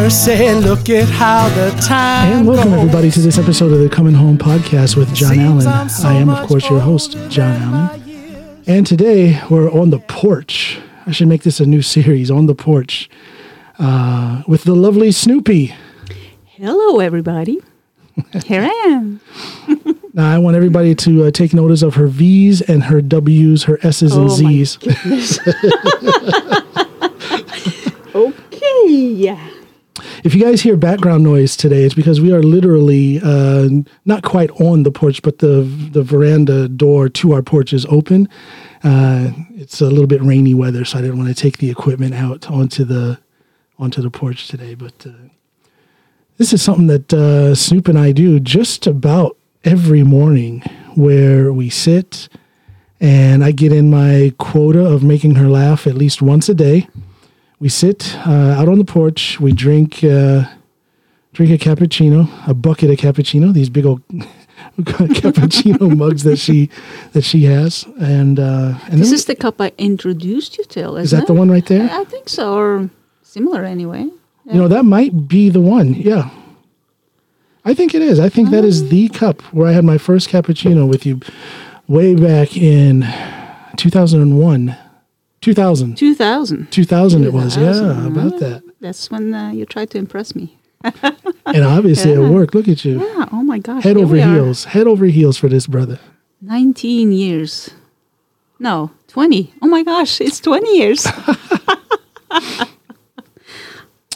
mercy, look at how the time And welcome, goes. everybody, to this episode of the Coming Home podcast with John Seems Alan. I'm so I am, of course, your host, John Alan. And today we're on the porch. I should make this a new series on the porch uh, with the lovely Snoopy. Hello, everybody. Here I am. Now, I want everybody to uh, take notice of her V's and her W's, her S's and Oh, my Z's. Okay, yeah. If you guys hear background noise today, it's because we are literally uh, not quite on the porch, but the the veranda door to our porch is open. Uh, it's a little bit rainy weather, so I didn't want to take the equipment out onto the onto the porch today. But uh, this is something that uh, Snoop and I do just about every morning, where we sit and I get in my quota of making her laugh at least once a day we sit uh, out on the porch. We drink uh, drink a cappuccino, a bucket of cappuccino. These big old cappuccino mugs that she that she has, and uh, and This is the cup I introduced you to, isn't is that it? the one right there? I think so, or similar anyway. You know that might be the one. Yeah, I think it is. I think that is the cup where I had my first cappuccino with you way back in two thousand and one. 2000. 2000. 2000 it was. Yeah, 2000, about that. That's when uh, you tried to impress me. And obviously it worked. Look at you. Yeah, oh my gosh. Head over heels. Head over heels for this brother. 19 years. No, 20. Oh my gosh, it's 20 years.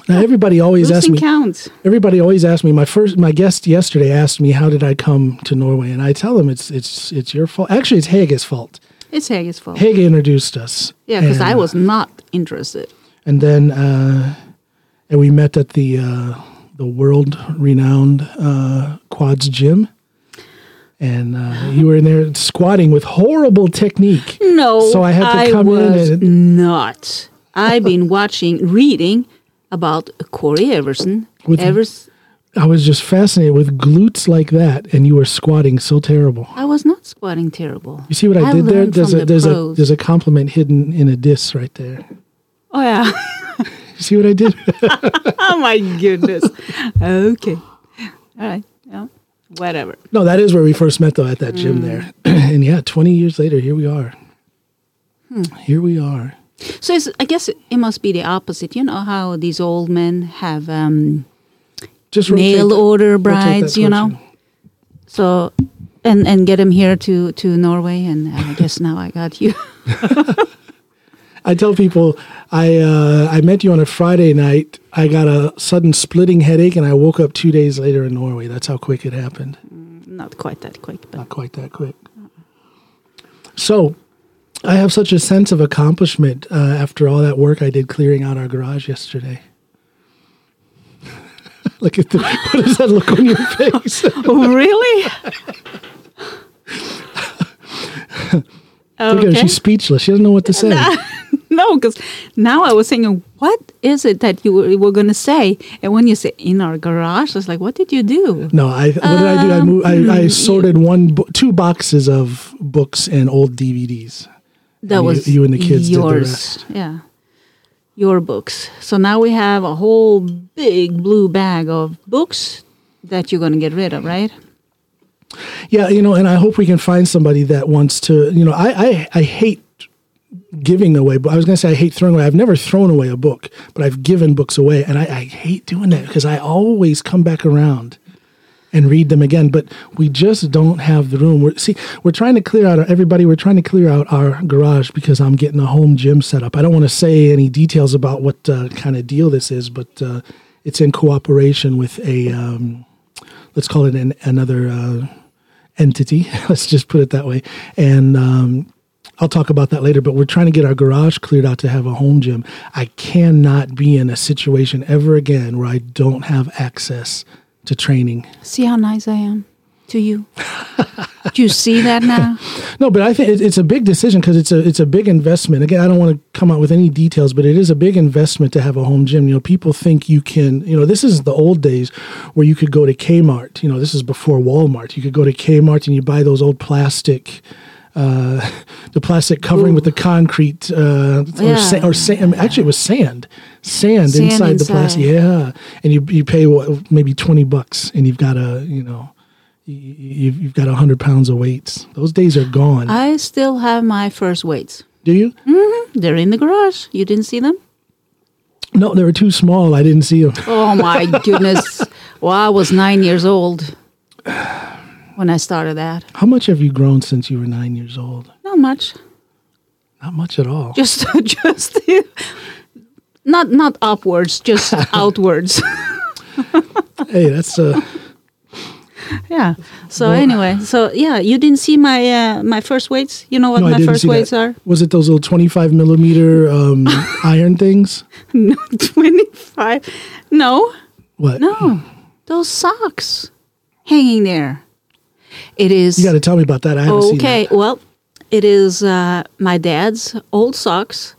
Now everybody always asks me. count. Everybody always asks me. My first, my guest yesterday asked me, "How did I come to Norway?" And I tell them it's it's it's your fault. Actually, it's Hege's fault. It's Hege's fault. Hege introduced us. yeah, because I was not interested. And then, uh, and we met at the uh, the world renowned uh, Quads gym. And uh, you were in there squatting with horrible technique. No, So I had to come in was and- not. I've been watching, reading about Cory Everson. With- Evers, I was just fascinated with glutes like that, and you were squatting so terrible. I was not squatting terrible. You see what I, I did there? There's a the there's a there's a compliment hidden in a diss right there. Oh yeah. You see what I did? oh my goodness. Okay. All right. Yeah. Whatever. no, that is where we first met though at that gym Mm. there. and yeah, 20 years later, here we are. Hmm. Here we are. So it's, I guess it must be the opposite. You know how these old men have um, Just mail that- order brides, you know. So, and and get them here to to Norway, and I guess now I got you. I tell people I uh, I met you on a Friday night. I got a sudden splitting headache, and I woke up two days later in Norway. That's how quick it happened. Not quite that quick, but Not quite that quick. So, I have such a sense of accomplishment uh, after all that work I did clearing out our garage yesterday. look at the what is that look on your face? oh really? Look at she's speechless. She doesn't know what to say. no, because now I was thinking, what is it that you were, were going to say? And when you say in our garage, I was like, what did you do? No, I what did I do? I moved. I, Um, I sorted one, bo- two boxes of books and old DVDs. That you- was you and the kids yours. Yeah, your books. So now we have a whole big blue bag of books that you're going to get rid of, right? Yeah, you know, and I hope we can find somebody that wants to. You know, I I, I hate giving away. But I was going to say I hate throwing away. I've never thrown away a book, but I've given books away, and I, I hate doing that because I always come back around and read them again. But we just don't have the room. We're see, we're trying to clear out everybody. We're trying to clear out our garage because I'm getting a home gym set up. I don't want to say any details about what uh, kind of deal this is, but uh, it's in cooperation with a. Um, let's call it an, another uh, entity. let's just put it that way. And um, I'll talk about that later. But we're trying to get our garage cleared out to have a home gym. I cannot be in a situation ever again where I don't have access to training. See how nice I am to you. Do you see that now? No, but I think it- it's a big decision because it's a it's a big investment. Again, I don't want to come out with any details, but it is a big investment to have a home gym. You know, people think you can. You know, this is the old days where you could go to Kmart. You know, this is before Walmart. You could go to Kmart and you buy those old plastic uh, the plastic covering with the concrete uh, or, sa- or sand. Actually, it was sand, sand, Sand inside, the plastic. Yeah, and you you pay what, maybe twenty bucks, and you've got a you know. you- You've, you've got a hundred pounds of weights. Those days are gone. I still have my first weights. Do you? They're in the garage. You didn't see them? No, they were too small. I didn't see them. Oh my goodness. Well, I was nine years old when I started that. How much have you grown since you were nine years old? Not much. Not much at all. Just just not not upwards, just outwards. hey, that's uh, yeah. So anyway, so yeah, you didn't see my uh, my first weights? You know what no, my first weights that. are? Was it those little twenty-five millimeter um, iron things? No, 25. No. What? No. Those socks hanging there. It is You got to tell me about that. I haven't seen Okay, well, it is uh, my dad's old socks,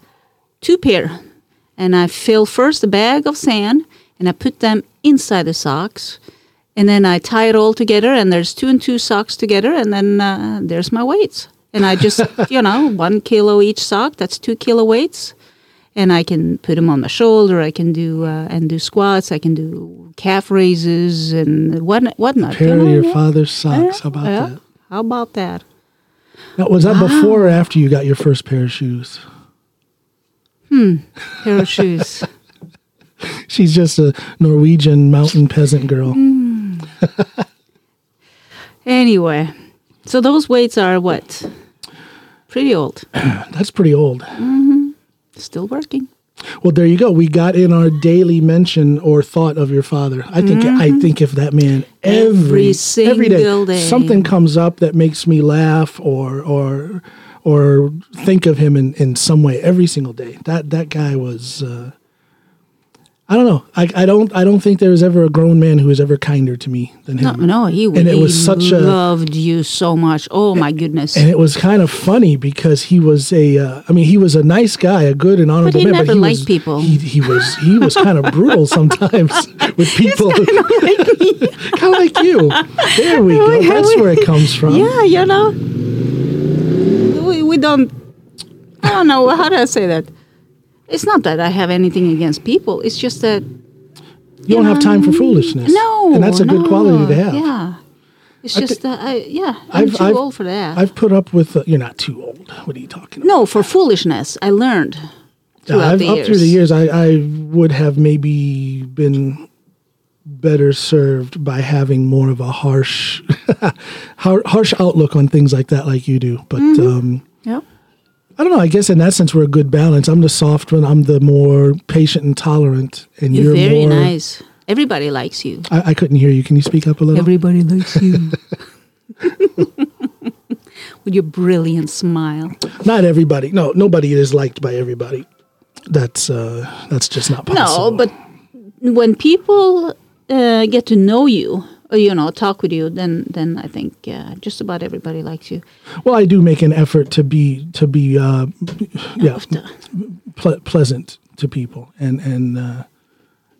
two pair. And I fill first a bag of sand and I put them inside the socks. And then I tie it all together and there's two and two socks together and then uh, there's my weights. And I just, you know, one kilo each sock, that's two kilo weights. And I can put them on my shoulder. I can do uh, and do squats. I can do calf raises and what whatnot. Pair you of know, your yeah. father's socks. How about Yeah. that? How about that? Now, was that before or after you got your first pair of shoes? Hmm, pair of shoes. She's just a Norwegian mountain peasant girl. Mm. Anyway, so those weights are what? Pretty old. That's pretty old. Still working. Well, there you go. We got in our daily mention or thought of your father. I think I think if that man every Mm-hmm. Every every day, single day. something comes up that makes me laugh or or or think of him in, in some way every single day. That that guy was uh, I don't know. I, I don't I don't think there was ever a grown man who was ever kinder to me than him. no, he, And it was such a- loved you so much. Oh my goodness! And it was kind of funny because he was a, uh, I mean, he was a nice guy, a good and honorable he man. never he liked was, people. He, he was he was kind of brutal sometimes with people. kind of like you. There we go. That's where it comes from. yeah, you know, we we don't. I don't know how do I say that. It's not that I have anything against people. It's just that You don't have time for foolishness. no, and that's a good quality to have. Yeah, it's I just thi- that I yeah I'm I've- too I've- old for that. I've put up with. Uh, you're not too old. What are you talking about? no, for foolishness, I learned throughout I've, the up through the years, I, I would have maybe been better served by having more of a harsh, harsh outlook on things like that, like you do. But Mm-hmm. um, Yep. I don't know. I guess in that sense, we're a good balance. I'm the soft one. I'm the more patient and tolerant, and You're, you're, very more. nice. Everybody likes you. I, I couldn't hear you. Can you speak up a little? Everybody likes you. With your brilliant smile. Not everybody. No, nobody is liked by everybody. That's uh, that's just not possible. No, but when people uh, get to know you, or, you know, talk with you, then then I think uh, just about everybody likes you. well, I do make an effort to be to be uh, yeah ple- pleasant to people, and and uh,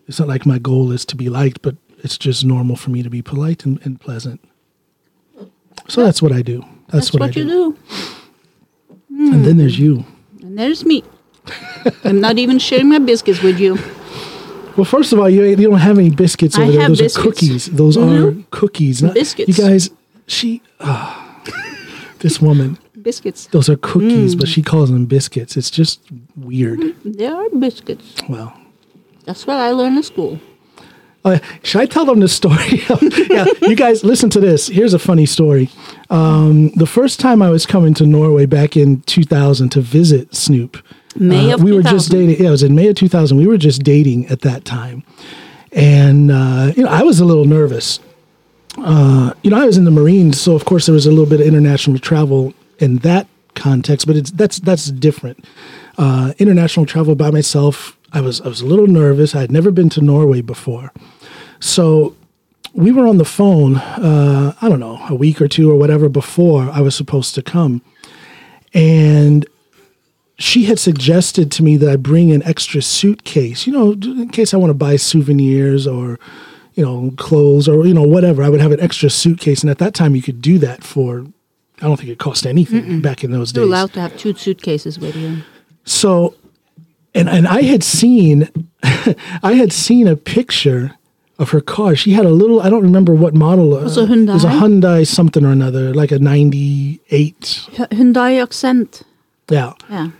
it's not like my goal is to be liked, but it's just normal for me to be polite and, and pleasant. So that's what I do. That's, That's, what, what, I you do. do. And then there's you. And there's me. I'm not even sharing my biscuits with you. Well, first of all, you, you don't have any biscuits I over there. have Those biscuits. are cookies. Those Mhm. are cookies. Not, Biscuits. You guys, she, ah, this woman, Biscuits. those are cookies, Mm. but she calls them biscuits. It's just weird. They are biscuits. Well, That's what I learned in school. Uh, should I tell them the story? yeah, you guys, listen to this. Here's a funny story. Um, the first time I was coming to Norway back in 2000 to visit Snoop, May uh, of we were just dating. Yeah, it was in May of 2000. We were just dating at that time, and uh, you know, I was a little nervous. Uh, you know, I was in the Marines, so of course there was a little bit of international travel in that context, but it's that's that's different. Uh, international travel by myself, I was I was a little nervous. I had never been to Norway before, so we were on the phone. Uh, I don't know, a week or two or whatever before I was supposed to come, and she had suggested to me that I bring an extra suitcase, you know, in case I want to buy souvenirs or, you know, clothes or, you know, whatever. I would have an extra suitcase. And at that time, you could do that for I don't think it cost anything back in those days. You're allowed to have two suitcases with you. So, and and I had seen, I had seen a picture of her car. She had a little. I don't remember what model. uh, Was it a It was a Hyundai? Hyundai something or another, like a '98. Hy- Hyundai accent. Yeah. Yeah.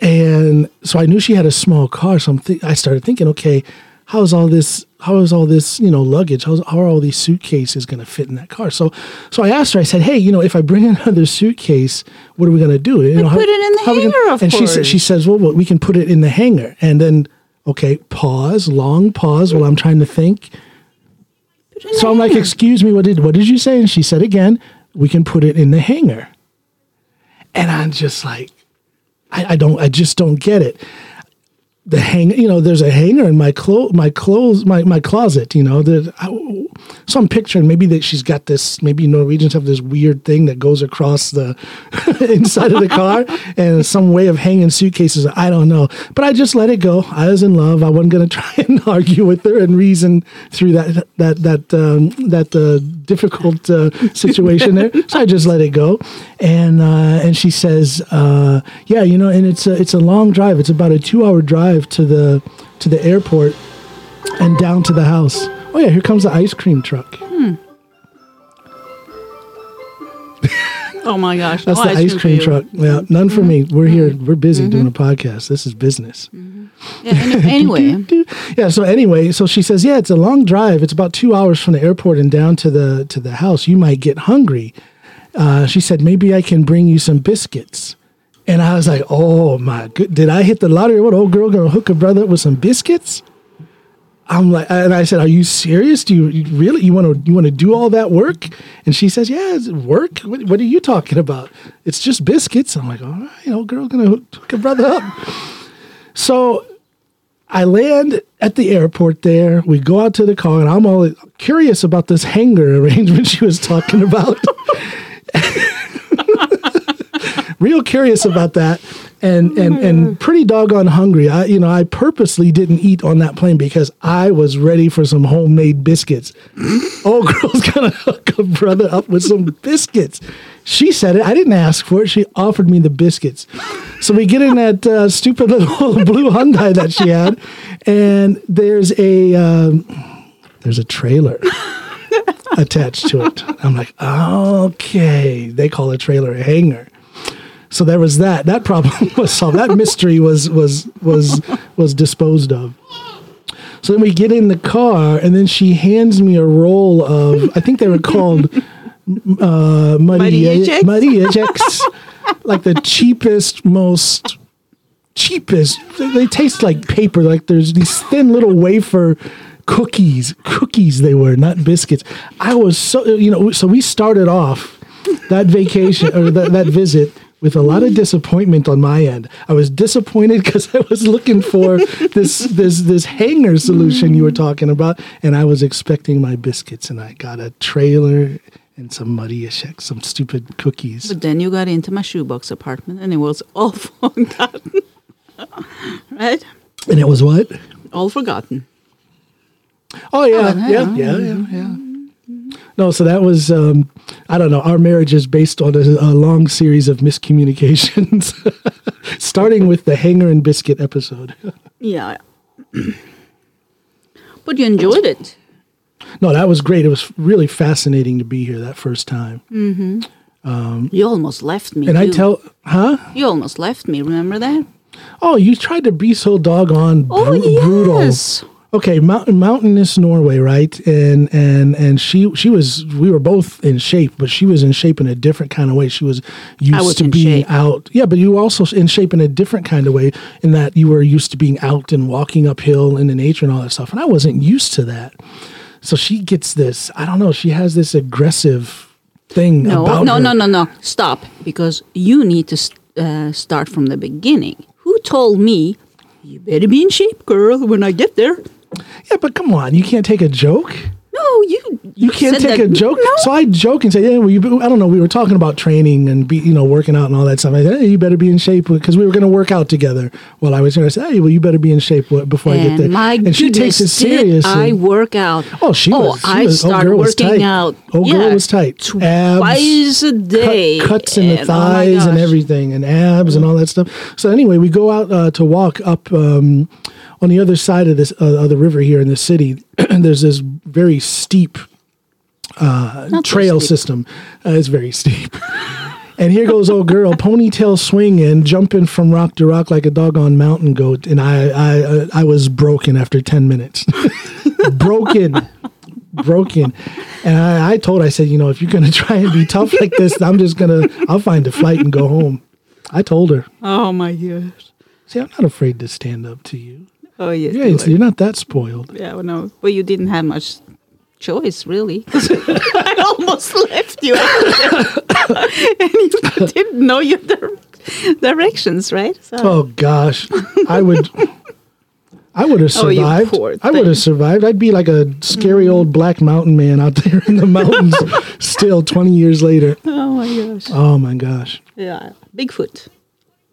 And so I knew she had a small car. So I'm th- I started thinking, okay, how's all this? How is all this? You know, luggage? How's, how are all these suitcases going to fit in that car? So, so I asked her. I said, hey, you know, if I bring another suitcase, what are we going to do? You know, put it in the how we hangar, of and she said, she says, well, well, we can put it in the hanger." And then, okay, pause, long pause while I'm trying to think. Put it in So I'm like, excuse me, what did what did you say? And she said again, we can put it in the hanger." And I'm just like, I, I don't, I just don't get it. The hang, you know, there's a hanger in my clo- my clothes, my, my closet, you know. That I, so I'm picturing maybe that she's got this. Maybe Norwegians have this weird thing that goes across the inside of the car, and some way of hanging suitcases. I don't know, but I just let it go. I was in love. I wasn't going to try and argue with her and reason through that that that um, that uh, difficult uh, situation there. So I just let it go, and uh, and she says, uh, "Yeah, you know, and it's a it's a long drive. It's about a two hour drive to the to the airport and down to the house." Oh yeah, here comes the ice cream truck. Hmm. Oh my gosh. That's no the ice for cream you. truck. Yeah, none for me. We're here. Mm-hmm. We're busy doing a mm-hmm. podcast. This is business. Mm-hmm. Yeah, any- anyway. Yeah. So anyway, so she says, yeah, it's a long drive. It's about two hours from the airport and down to the to the house. You might get hungry. Uh, she said, maybe I can bring you some biscuits. And I was like, oh my good, did I hit the lottery? What old girl gonna hook a brother up with some biscuits? I'm like, and I said, "Are you serious? Do you, really you want to you want to do all that work?" And she says, "Yeah, work. What, what are you talking about? It's just biscuits." I'm like, "All right, you old girl, gonna hook a brother up." So I land at the airport there. We go out to the car, and I'm all curious about this hangar arrangement she was talking about. Real curious about that. And, and and pretty doggone hungry. I you know I purposely didn't eat on that plane because I was ready for some homemade biscuits. Old girl's gonna hook a brother up with some biscuits. She said it. I didn't ask for it. She offered me the biscuits. So we get in that uh, stupid little blue Hyundai that she had, and there's a um, there's a trailer attached to it. I'm like, okay, they call a trailer a hangar. So there was that. That problem was solved. That mystery was was was was disposed of. So then we get in the car, and then she hands me a roll of I think they were called uh, muddy Marie kjeks? Marie kjeks, like the cheapest, most cheapest. They, they taste like paper. Like there's these thin little wafer cookies. Cookies they were, not biscuits. I was so you know. So we started off that vacation or that, that visit with a lot of disappointment on my end. I was disappointed because I was looking for this this this hanger solution you were talking about, and I was expecting my biscuits, and I got a trailer and some Marie kjeks, some stupid cookies. But then you got into my shoebox apartment and it was all forgotten. right? And it was what? All forgotten. Oh yeah, Oh, yeah, yeah. yeah, yeah, yeah. No, so that was um, I don't know. Our marriage is based on a, a long series of miscommunications, starting with the hanger and biscuit episode. Yeah. but you enjoyed it. No, that was great. It was really fascinating to be here that first time. You almost left me. And I tell, huh? You almost left me. Remember that? Oh, you tried to be so doggone Oh, bru- brutal. Okay, mountain, mountainous Norway, right? And and and she she was we were both in shape, but she was in shape in a different kind of way. She was used was to in being shape. out. Yeah, but you were also in shape in a different kind of way in that you were used to being out and walking uphill in the nature and all that stuff. And I wasn't used to that. So she gets this. I don't know. She has this aggressive thing No, about no, her. no, no, no. Stop. Because you need to st- uh, start from the beginning. Who told me, you better be in shape, girl, when I get there? Yeah, but come on, you can't take a joke. No, you You can't take that- a joke. No. So I joke and say, "Yeah, well, you, I don't know. We were talking about training and be, you know, working out and all that stuff. I said, hey, you better be in shape because we were going to work out together while I was here. I said, hey, well, you better be in shape before I get there. my and she goodness, takes it seriously. I work out. Oh, she was. she I was- oh, started girl was working tight. out. Oh, girl yeah, was tight. Abs, twice a cut- day. cuts in the and- oh thighs and everything, and abs and all that stuff. So anyway, we go out uh, to walk up um, on the other side of this uh, of the river here in the city. and there's this very steep so trail steep. system. Uh, it's very steep. And here goes old girl, ponytail swinging, jumping from rock to rock like a doggone mountain goat. And I, I, uh, I was broken after ten minutes. broken, broken. And I, I told, I said, you know, if you're gonna try and be tough like this, I'm just gonna, I'll find a flight and go home. I told her. Oh my gosh. See, I'm not afraid to stand up to you. Oh yes. Yeah, you it's- were. you're not that spoiled. Yeah, well, no. Well, you didn't have much choice, really. I almost left you and you didn't know your dir- directions, right? So, Oh gosh, I would. I would have Oh, survived. poor I would have survived. I'd be like a scary old black mountain man out there in the mountains, still twenty years later. oh my gosh. Oh my gosh! Yeah, Bigfoot.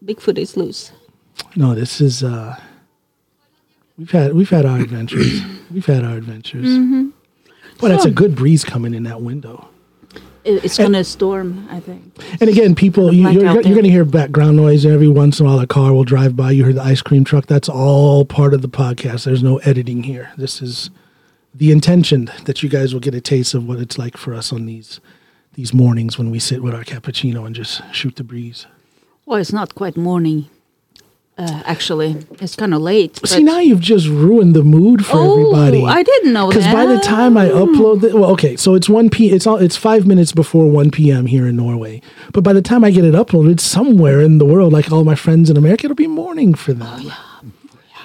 Bigfoot is loose. No, this is. uh We've had we've had our adventures. We've had our adventures. Mm-hmm. That's a good breeze coming in that window. It's gonna storm, I think. And again, people, you, Black you're, you're going to hear background noise every once in a while. A car will drive by. You hear the ice cream truck. That's all part of the podcast. There's no editing here. This is the intention that you guys will get a taste of what it's like for us on these these mornings when we sit with our cappuccino and just shoot the breeze. Well, it's not quite morning. Uh, actually, it's kind of late. See, now you've just ruined the mood for oh, everybody. I didn't know that. Because by the time I upload the, well, okay, so it's one p. It's all it's five minutes before one p.m. here in Norway. But by the time I get it uploaded somewhere in the world, like all my friends in America, it'll be morning for them. Oh, yeah.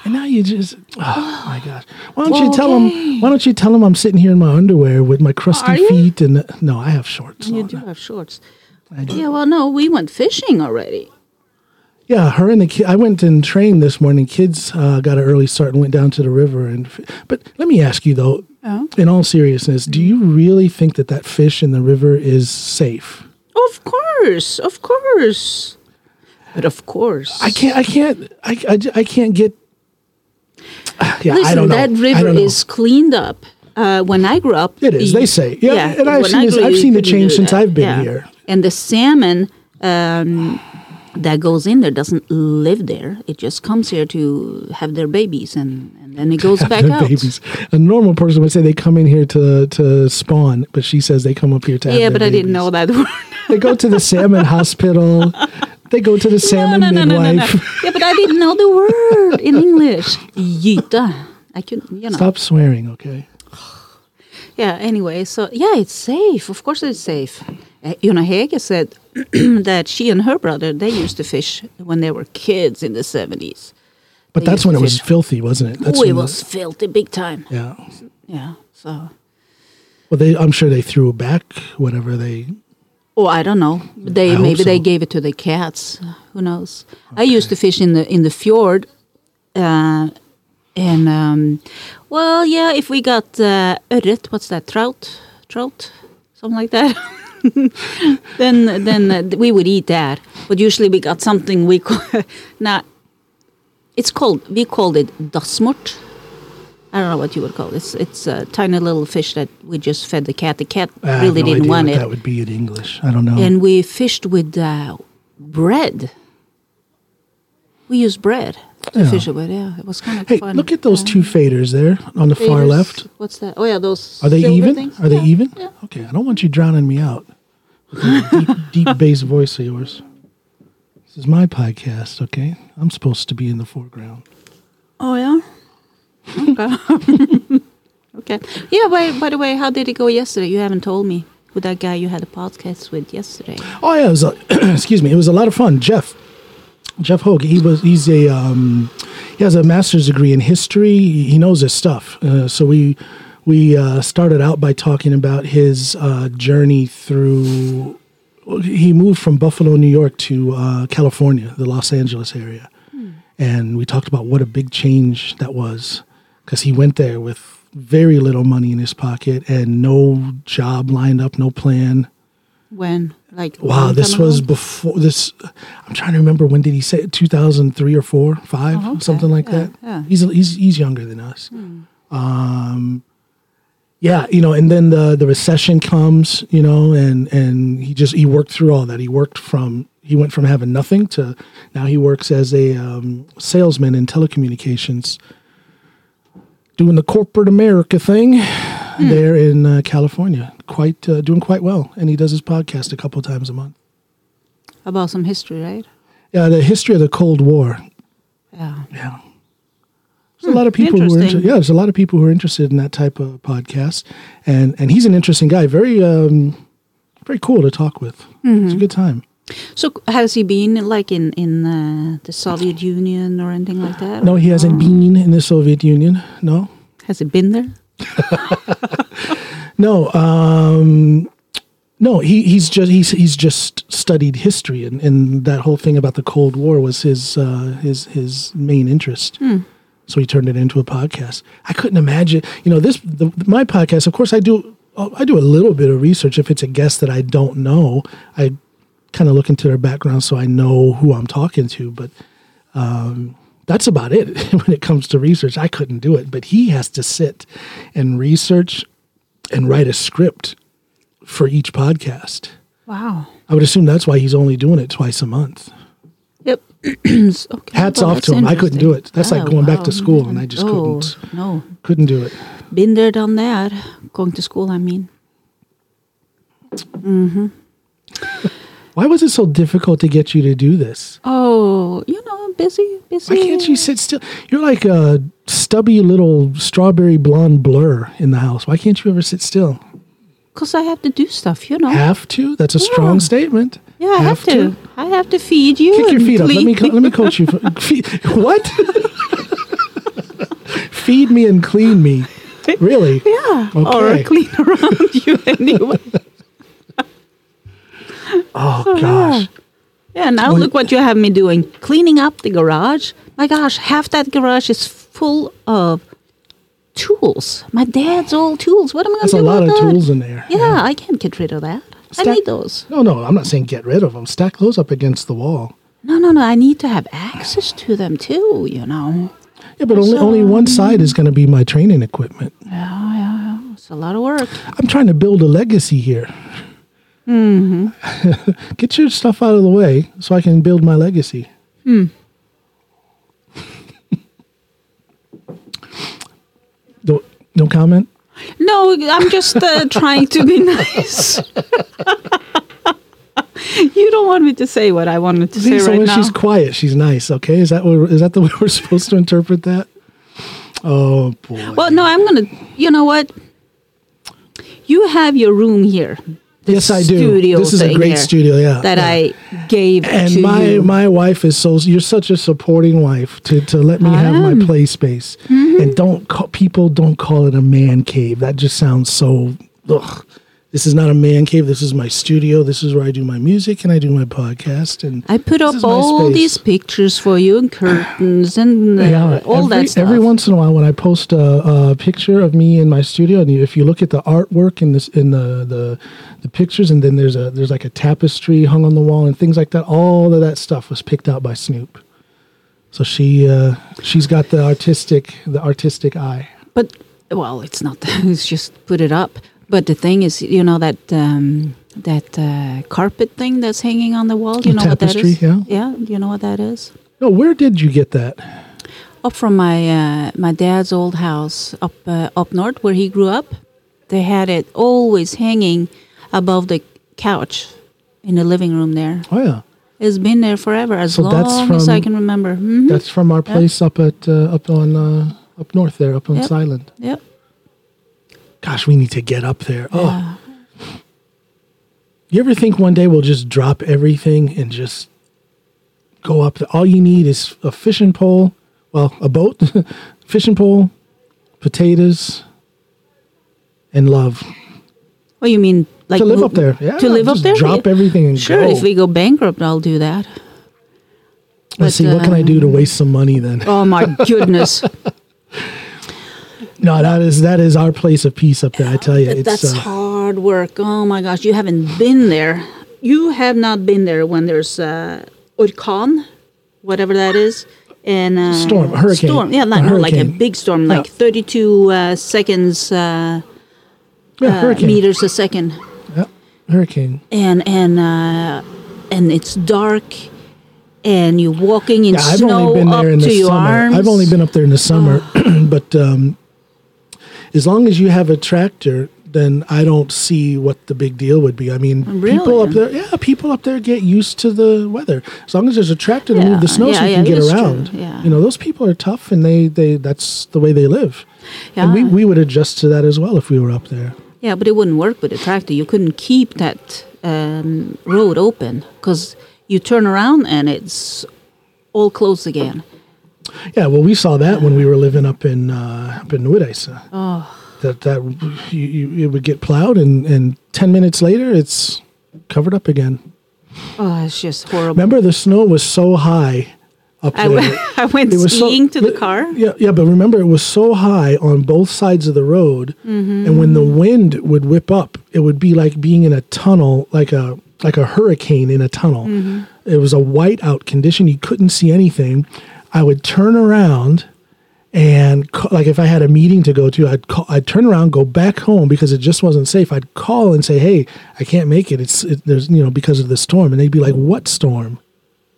And now you just, oh my gosh! Why don't you tell them? Why don't you tell them I'm sitting here in my underwear with my crusty feet and no, I have shorts. you on. do have shorts. Yeah, well, no, we went fishing already. Yeah, her and the kid. I went and trained this morning. Kids uh, got an early start and went down to the river. And but let me ask you though, Oh. in all seriousness, do you really think that that fish in the river is safe? Of course, of course. But of course, I can't. I can't. I, I, I can't get. Yeah, I Listen, don't know. that I river don't know. is cleaned up. Uh, when I grew up, It is, you- they say. Yeah, and I've seen I this- grew- I've seen the change since. I've been here. And the salmon um, that goes in there doesn't live there. It just comes here to have their babies, and, and then it goes back out. babies. A normal person would say they come in here to to spawn, but she says they come up here to. have Yeah, but I didn't know that word. They go to the salmon hospital. They go to the salmon no, no, no, no, no, no. Yeah, but I didn't know the word in English. Yita. I couldn't, you know. Stop swearing, okay? Yeah, anyway, so yeah, it's safe. Of course it's safe. Uh, you know, Hege said that she and her brother, they used to fish when they were kids in the 70s. But They that's when it was filthy, wasn't it? That's oh, it when the- was filthy big time. yeah. Yeah, so. Well, they. I'm sure they threw back whenever they. Oh, I don't know. They I maybe they gave it to the cats. Who knows? I used to fish in the in the fjord, uh, and um, well, yeah. If we got uh, what's that? Trout, trout, something like that. then then uh, we would eat that. But usually we got something we call not. It's called we called it dasmort. I don't know what you would call it. It's it's a tiny little fish that we just fed the cat. The cat I really no didn't want it That would be in English. I don't know. and we fished with uh, bread. We used bread to Yeah. fish it with. Yeah, it was kind of hey, fun. look at those Yeah. two faders there on the far left. What's that? Oh yeah, those. Are they even? things? Are they even? Yeah. Okay, I don't want you drowning me out deep, deep bass voice of yours. This is my podcast, okay? I'm supposed to be in the foreground. Oh yeah. Okay. okay. Yeah. By by the way, how did it go yesterday? You haven't told me with that guy you had a podcast with yesterday. Oh yeah, it was a, excuse me. It was a lot of fun. Jeff, Jeff Hogue. He was he's a um, he has a master's degree in history. He knows his stuff. Uh, so we we uh, started out by talking about his uh, journey through. He moved from Buffalo, New York, to uh, California, the Los Angeles area, and we talked about what a big change that was because he went there with very little money in his pocket and no job lined up, no plan. When? Like Wow, this was ago? before this. I'm trying to remember when did he say 2003 or four, five, Oh, okay. something like Yeah, that. yeah. Hmm. He's he's he's younger than us. Um, yeah, you know, and then the the recession comes, you know, and and he just he worked through all that. He worked from he went from having nothing to now he works as a um, salesman in telecommunications, doing the corporate America thing Hmm. there in uh, California. Quite uh, doing quite well, and he does his podcast a couple times a month. about some history, right? Yeah, the history of the Cold War. Yeah. Yeah. There's a lot of people who are Hmm, inter- yeah. There's a lot of people who are interested in that type of podcast, and and he's an interesting guy. Very um, very cool to talk with. Mm-hmm. It's a good time. So has he been like in in uh, the Soviet Union or anything like that? No, he hasn't been in the Soviet Union. No, Has he been there? no, um, no. He he's just he's he's just studied history, and, and that whole thing about the Cold War was his uh, his his main interest. So he turned it into a podcast. I couldn't imagine, you know, this the, my podcast. Of course, I do I do a little bit of research. If it's a guest that I don't know, I kind of look into their background so I know who I'm talking to. But um, that's about it when it comes to research. I couldn't do it, but he has to sit and research and write a script for each podcast. Wow. I would assume that's why he's only doing it twice a month. Okay, Hats well, off to him. I couldn't do it. That's like Ah, going back to school, and I just Oh, couldn't No, couldn't do it. been there, done that. Going to school, I mean. Mm-hmm. Why was it so difficult to get you to do this? Oh, you know, I'm busy, busy. Why can't you sit still? You're like a stubby little strawberry blonde blur in the house. Why can't you ever sit still? Because I have to do stuff, you know. Have to? That's a strong Yeah. statement. yeah, I have, to. I have to feed you. Kick your feet up. Let me co- let me coach you. Feed, what? Feed me and clean me. Really? Yeah. Okay. Or clean around you anyway. Oh gosh. Yeah, now Well, look what you have me doing. Cleaning up the garage. My gosh, half that garage is full of tools. My dad's old tools. What am I going to do? That's a lot of that? tools in there. Yeah, I can't get rid of that. Stack- I need those. No, no, I'm not saying get rid of them. Stack those up against the wall. No, no, no. I need to have access to them too, you know. Yeah, but only only one side is going to be my training equipment. Yeah, yeah, yeah. It's a lot of work. I'm trying to build a legacy here. Mm-hmm. Get your stuff out of the way so I can build my legacy. no, no comment. No, I'm just uh, trying to be nice. you don't want me to say what I wanted to say See, so right when now. she's quiet, she's nice. Okay, is that what, is that the way we're supposed to interpret that? Oh boy. Well, no, I'm gonna. You know what? You have your room here. Yes, I do. This is a great studio. Yeah, That yeah. I gave and to my you. my wife is so you're such a supporting wife to to let me I have am. my ah. play space mm-hmm. and don't call, people don't call it a man cave that just sounds so ugh. This is not a man cave this is my studio this is where I do my music and I do my podcast and I put up all these pictures for you and curtains and uh, yeah, all every, that stuff. Every once in a while, when I post a, a picture of me in my studio, and if you look at the artwork in this in the, the the pictures, and then there's a there's like a tapestry hung on the wall and things like that. All of that stuff was picked out by Snoop. So she uh, she's got the artistic the artistic eye. But well, it's not. It's just put it up. But the thing is, you know that um, that uh, carpet thing that's hanging on the wall. You know what that tapestry, is? yeah. Yeah. You know what that is? No, where did you get that? Up from my uh, my dad's old house up uh, up north where he grew up. They had it always hanging above the couch in the living room there. Oh yeah, It's been there forever, as So that's long as I from- can remember. Mhm. that's from our place up at uh, up on uh, up north there, up on Yep. Silent. Yep. Gosh, we need to get up there. Oh. Yeah. You ever think one day we'll just drop everything and just go up? All you need is a fishing pole, well, a boat, fishing pole, potatoes, and love What you mean? Like to live up there. Yeah, to live up there. Drop everything and Sure, go. if we go bankrupt, I'll do that. Let's see what can I do to um, waste some money then. Oh my goodness! No, that is that is our place of peace up there. I tell you, it's that's uh, hard work. Oh my gosh, you haven't been there. You have not been there when there's uh, orkan, whatever that is, and uh, Storm, hurricane. Storm, yeah, A like, no, like a big storm, like Yeah. 32 uh, seconds uh, yeah, uh, meters a second, Yeah, hurricane. and and uh, and it's dark, and you're walking in Yeah, I've snow only been up there in to the your summer. arms. I've only been up there in the summer, but um, as long as you have a tractor, then I don't see what the big deal would be. I mean, people up there, yeah, people up there get used to the weather. As long as there's a tractor to Yeah, move the snow so you yeah, can get true, around. yeah. You know, those people are tough, and they they that's the way they live. And we Yeah. we would adjust to that as well if we were up there. Yeah, but it wouldn't work with a tractor. You couldn't keep that um, road open because you turn around and it's all closed again. Yeah, well, we saw that when we were living up in uh, up in Nuedaisa. Oh, That that you, you it would get plowed, and and ten minutes later, it's covered up again. oh it's just horrible. Remember, the snow was so high up I there. went, I went It was so- skiing to the car. Yeah, yeah, but remember, it was so high on both sides of the road, Mm-hmm. and when the wind would whip up, it would be like being in a tunnel, like a like a hurricane in a tunnel. Mm-hmm. It was a whiteout condition; you couldn't see anything. I would turn around, and ca- like if I had a meeting to go to, I'd call, I'd turn around, go back home because it just wasn't safe. I'd call and say, "Hey, I can't make it. It's it, there's you know because of the storm," and they'd be like, "What storm?"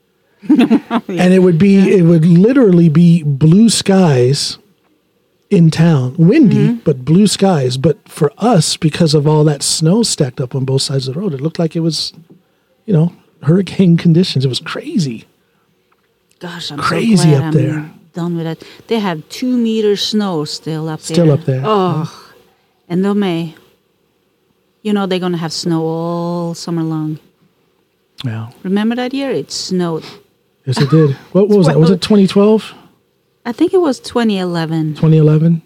and it would be it would literally be blue skies in town. Windy mm-hmm. but blue skies. But for us because of all that snow stacked up on both sides of the road it looked like it was you know hurricane conditions. It was crazy Gosh, I'm Crazy so glad up I'm there. done with that. They have two meters snow still up there. Still up there. Oh, and they may. You know they're gonna have snow all summer long. yeah Remember that year? It snowed. yes it did what, what was that was it 2012 I think it was 2011. 2011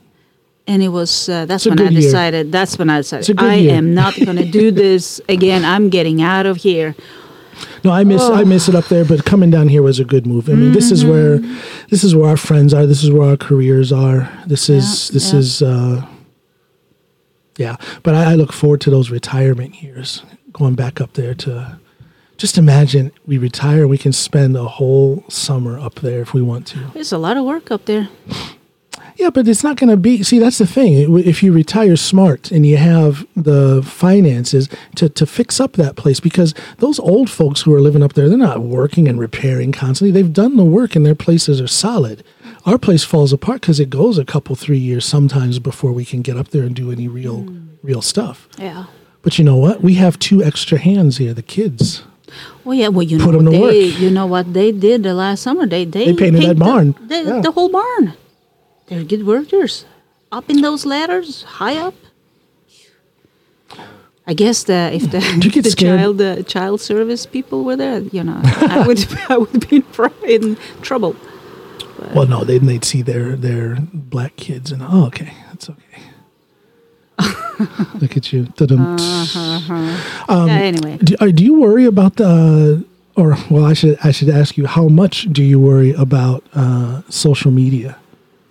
And it was uh, that's when I good year. decided. That's when I decided I year. am not going to do this again. I'm getting out of here. No, I miss I miss it up there, but coming down here was a good move. I mean, this is where this is where our friends are. This is where our careers are. This is Yeah, this yeah. is uh yeah. But I, I look forward to those retirement years, going back up there to just imagine we retire, we can spend a whole summer up there if we want to. There's a lot of work up there. Yeah, but it's not going to be. See, that's the thing. If you retire smart and you have the finances to, to fix up that place, because those old folks who are living up there, they're not working and repairing constantly. They've done the work and their places are solid. Our place falls apart because it goes a couple, three years sometimes before we can get up there and do any real, hmm. real stuff. Yeah. But you know what? We have two extra hands here, the kids. Well, yeah. Well, you Put know 'em what to they. work. You know what they did the last summer? They they, They painted that the- barn. The, Yeah. the whole barn. They're good workers. Up in those ladders, high up. I guess the if the, the child the child service people were there, you know, I would I would be in, in trouble. Well, no, then they'd see their their black kids and oh, okay, that's okay. Look at you. Ta-dum. Um, yeah, anyway, Do, uh, do you worry about the, or well, I should I should ask you, how much do you worry about uh, social media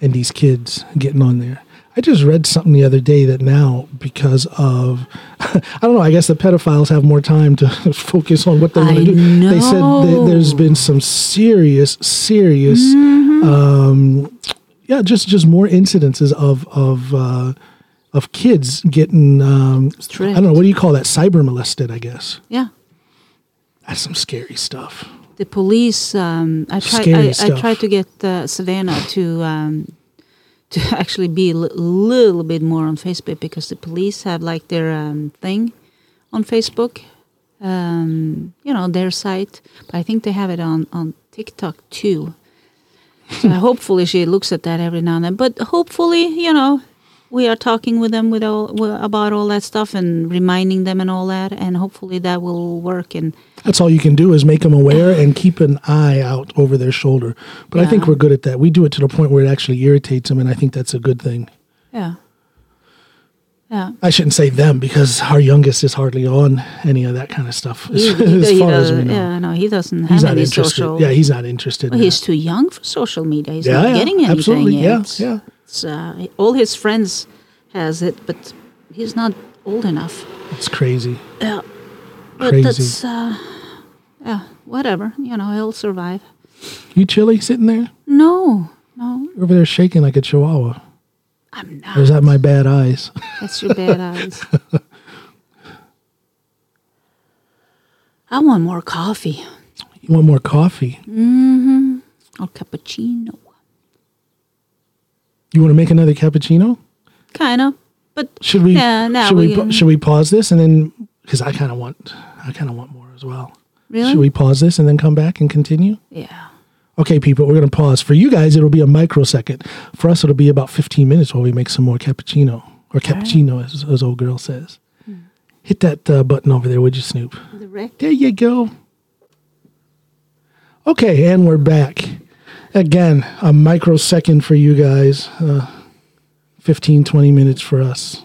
and these kids getting on there? I just read something the other day that now, because of, I don't know, I guess the pedophiles have more time to focus on what they want to do. They said that there's been some serious, serious, Mm-hmm. um, yeah, just just more incidences of of uh, of kids getting, um, I don't know, what do you call that? Cyber molested, I guess. yeah. That's some scary stuff. The police um, I tried I, I tried to get uh, Savannah to um, to actually be a little bit more on Facebook because the police have like their um, thing on Facebook. Um, you know their site. But I think they have it on on TikTok too. So hopefully she looks at that every now and then. But hopefully you know we are talking with them with all about all that stuff and reminding them and all that and hopefully that will work and That's all you can do is make them aware and keep an eye out over their shoulder. But I think we're good at that. We do it to the point where it actually irritates them, and I think that's a good thing. yeah yeah I shouldn't say them because our youngest is hardly on any of that kind of stuff, as, He- he- as he far as we know. Yeah, no, he doesn't he's not any interested. social. Yeah, he's not interested. well, in he's that. too young for social media. He's yeah, not yeah, getting anything absolutely. yet. Yeah, yeah. It's, uh, all his friends has it, but he's not old enough. It's crazy. Yeah, but Crazy. that's uh, yeah, whatever. You know, he'll survive. You chilly sitting there? No, no, You're over there shaking like a chihuahua. I'm Or is that my bad eyes? That's your bad eyes. I want more coffee You want more coffee? Mm-hmm. Or cappuccino. You want to make another cappuccino? Kind of, but Should we? Yeah, no, should we? we should we pause this and then? Because I kind of want. I kind of want more as well. really, Should we pause this and then come back and continue? yeah. Okay, people, we're going to pause. For you guys, it'll be a microsecond. For us, it'll be about 15 minutes while we make some more cappuccino, or cappuccino, as, as old girl says. Hit that uh, button over there, would you, Snoop? The. There you go. Okay, and we're back. Again, a microsecond for you guys, uh, 15, 20 minutes for us.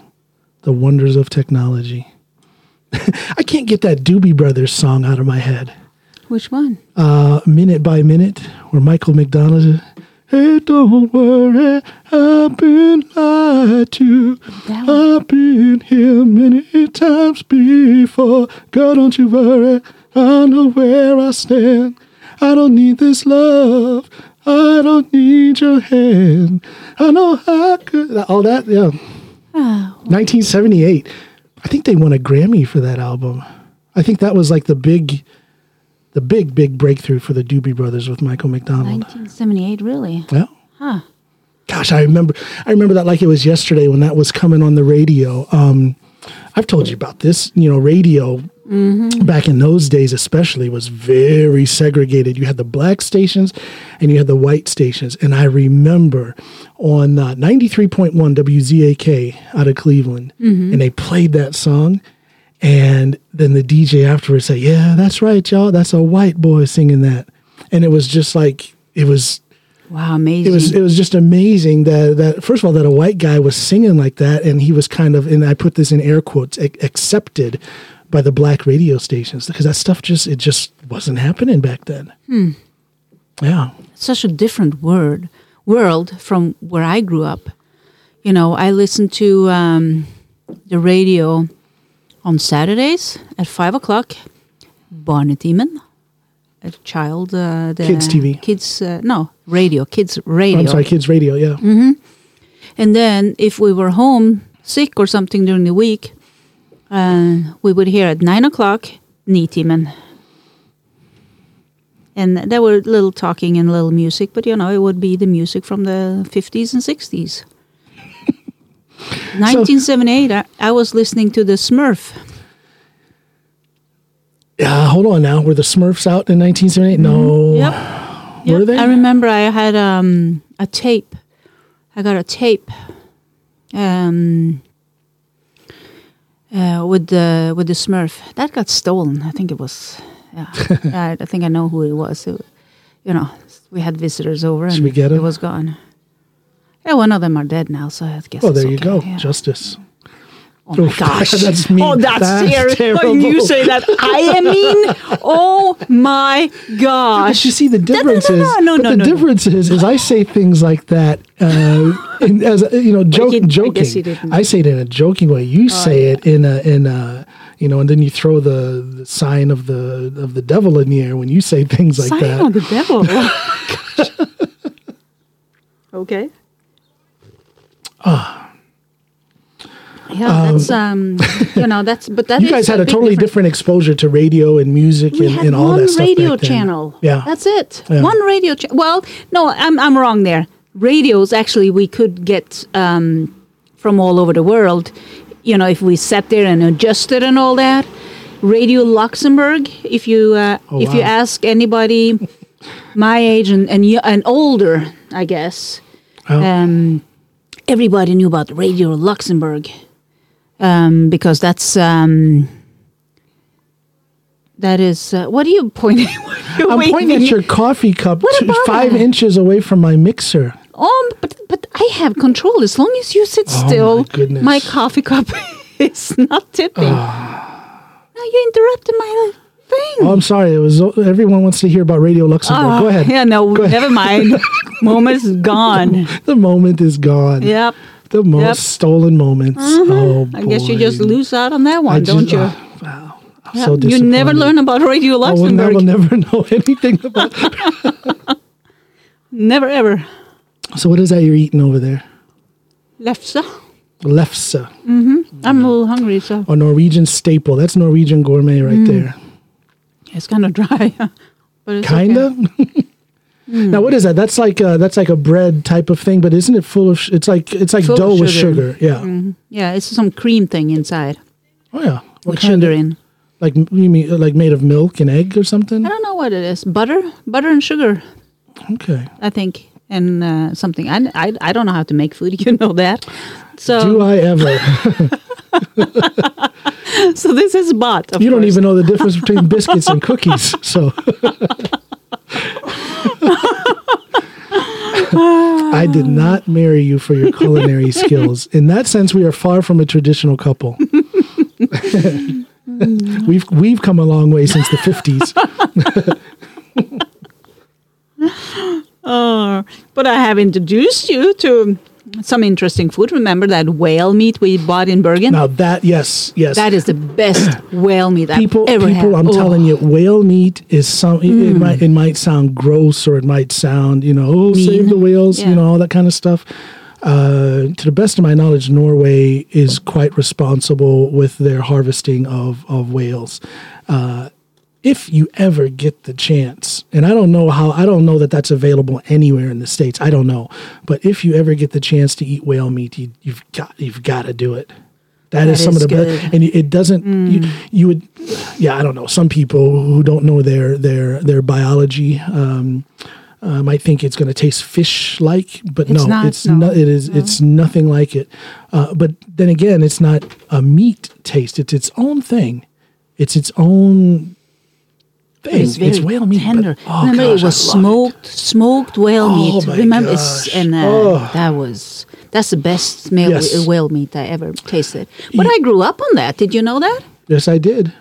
The wonders of technology. I can't get that Doobie Brothers song out of my head Which one? uh, minute by minute, where Michael McDonald Hey, don't worry, I've been lied to. I've been here many times before. Girl, don't you worry, I know where I stand. I don't need this love. I don't need your hand. I know I could. All that, yeah. Oh, 1978. I think they won a Grammy for that album. I think that was like the big, the big, big breakthrough for the Doobie Brothers with Michael McDonald. 1978, really? Well, Huh. gosh, I remember, I remember that like it was yesterday when that was coming on the radio. Um, I've told you about this. You know, radio back in those days, especially, was very segregated. You had the black stations and you had the white stations. And I remember on uh, 93.1 WZAK out of Cleveland, and they played that song. And then the DJ afterwards said, Yeah, that's right, y'all. That's a white boy singing that. And it was just like, it was Wow, amazing. it was it was just amazing that that first of all that a white guy was singing like that and he was kind of and I put this in air quotes accepted by the black radio stations because that stuff just it just wasn't happening back then. Yeah. such a different word world from where I grew up. You know, I listened to um, the radio on Saturdays at five o'clock. Barnetimen, a child, uh, the Kids TV. kids, uh, no radio, kids radio. I'm sorry, kids radio. Yeah. Mm-hmm. And then if we were home sick or something during the week, uh, we would hear at nine o'clock Nitimen. And there were little talking and little music, but you know, it would be the music from the 50s and 60s. 1978, I, I was listening to the Smurf. Yeah. Hold on now. Were the Smurfs out in 1978? No. Yep. Were Yep. they? I remember I had um, a tape. I got a tape um, uh, with the with the Smurf that got stolen. I think it was. Yeah, I, I think I know who it was. It, you know, we had visitors over and we get it was gone. Yeah, one of them are dead now, so I guess. Oh, there you okay, go. yeah. Justice. Oh my gosh. that's mean. Oh, that's, That's terrible. terrible. When you say that, I am mean. Oh my gosh. But you see, the difference no, is no, no, but no, the no. difference is is I say things like that uh, in, as you know, joke, I joking. guess he didn't. Oh, I say it in a joking way. You say it in a in a you know, and then you throw the, the sign of the of the devil in the air when you say things like Sign that. of the devil. okay. Yeah, that's um, you know, that's but that you is guys had a big totally difference. different exposure to radio and music We and, had and all that stuff. One radio channel. Yeah. that's it. Yeah. One radio. Cha- well, no, I'm I'm wrong there. Radios actually we could get um, from all over the world. You know, if we sat there and adjusted and all that. Radio Luxembourg. If you uh, Oh, if you ask anybody my age and and, and older, I guess. Oh. Um, everybody knew about Radio Luxembourg um, because that's um, that is uh, what are you pointing? are you I'm pointing at your coffee cup What t- about five it? inches away from my mixer. Oh, but but I have control as long as you sit Oh, my still. goodness. my coffee cup is not tipping. Ah. Now you interrupted my. thing. Oh, I'm sorry. It was everyone wants to hear about Radio Luxembourg. Oh, Go ahead. Yeah, no, never mind. Moment is gone. The moment is gone. Yep. The most Yep. stolen moments. Mm-hmm. Oh, I guess you just lose out on that one, I don't just- you? oh, wow. Yeah, so you never learn about Radio Luxembourg. I will never, never know anything about. Never ever. so, what is that you're eating over there? Lefse. Lefse, mm-hmm. I'm a little hungry, so a Norwegian staple. That's Norwegian gourmet right Mm. there. it's kind of dry. but it's Kinda. okay. Now, what is that? That's like a, that's like a bread type of thing, but isn't it full of? sh- It's like it's like Full dough with sugar. sugar. Yeah. Yeah, it's some cream thing inside Oh yeah. What with kind sugar of- in. Like you mean like made of milk and egg or something? I don't know what it is. Butter, butter and sugar, Okay. I think, and uh, something. I, I I don't know how to make food. You know that. So Do I ever? so this is. Of you don't even know the difference between biscuits and cookies. So I did not marry you for your culinary skills. In that sense, we are far from a traditional couple. we've we've come a long way since the fifties. Oh, but I have introduced you to some interesting food. Remember that whale meat we bought in Bergen? Now that yes, yes. That is the best whale meat people I've ever people had. i'm Oh. telling you whale meat is some it- it, might it might sound gross or it might sound you know oh save the whales Yeah. you know all that kind of stuff uh, to the best of my knowledge, Norway is quite responsible with their harvesting of, of whales. Uh, if you ever get the chance, and I don't know how, I don't know that that's available anywhere in the states. I don't know, but if you ever get the chance to eat whale meat, you, you've got you've got to do it. That is some of is the best, and it doesn't. You, you would, yeah. I don't know. Some people who don't know their their their biology um, uh, might think it's going to taste fish like, but It's no, not, it's no. no, it is. It's nothing like it. Uh, but then again, it's not a meat taste. It's its own thing. It's its own thing. It's very whale meat. but- tender. oh, Remember, gosh, it was love it. smoked, smoked whale Oh, meat. Remember, it's, and uh, Oh. that was that's the best male Yes. whale meat I ever tasted. But I grew up on that. Did you know that? Yes, I did.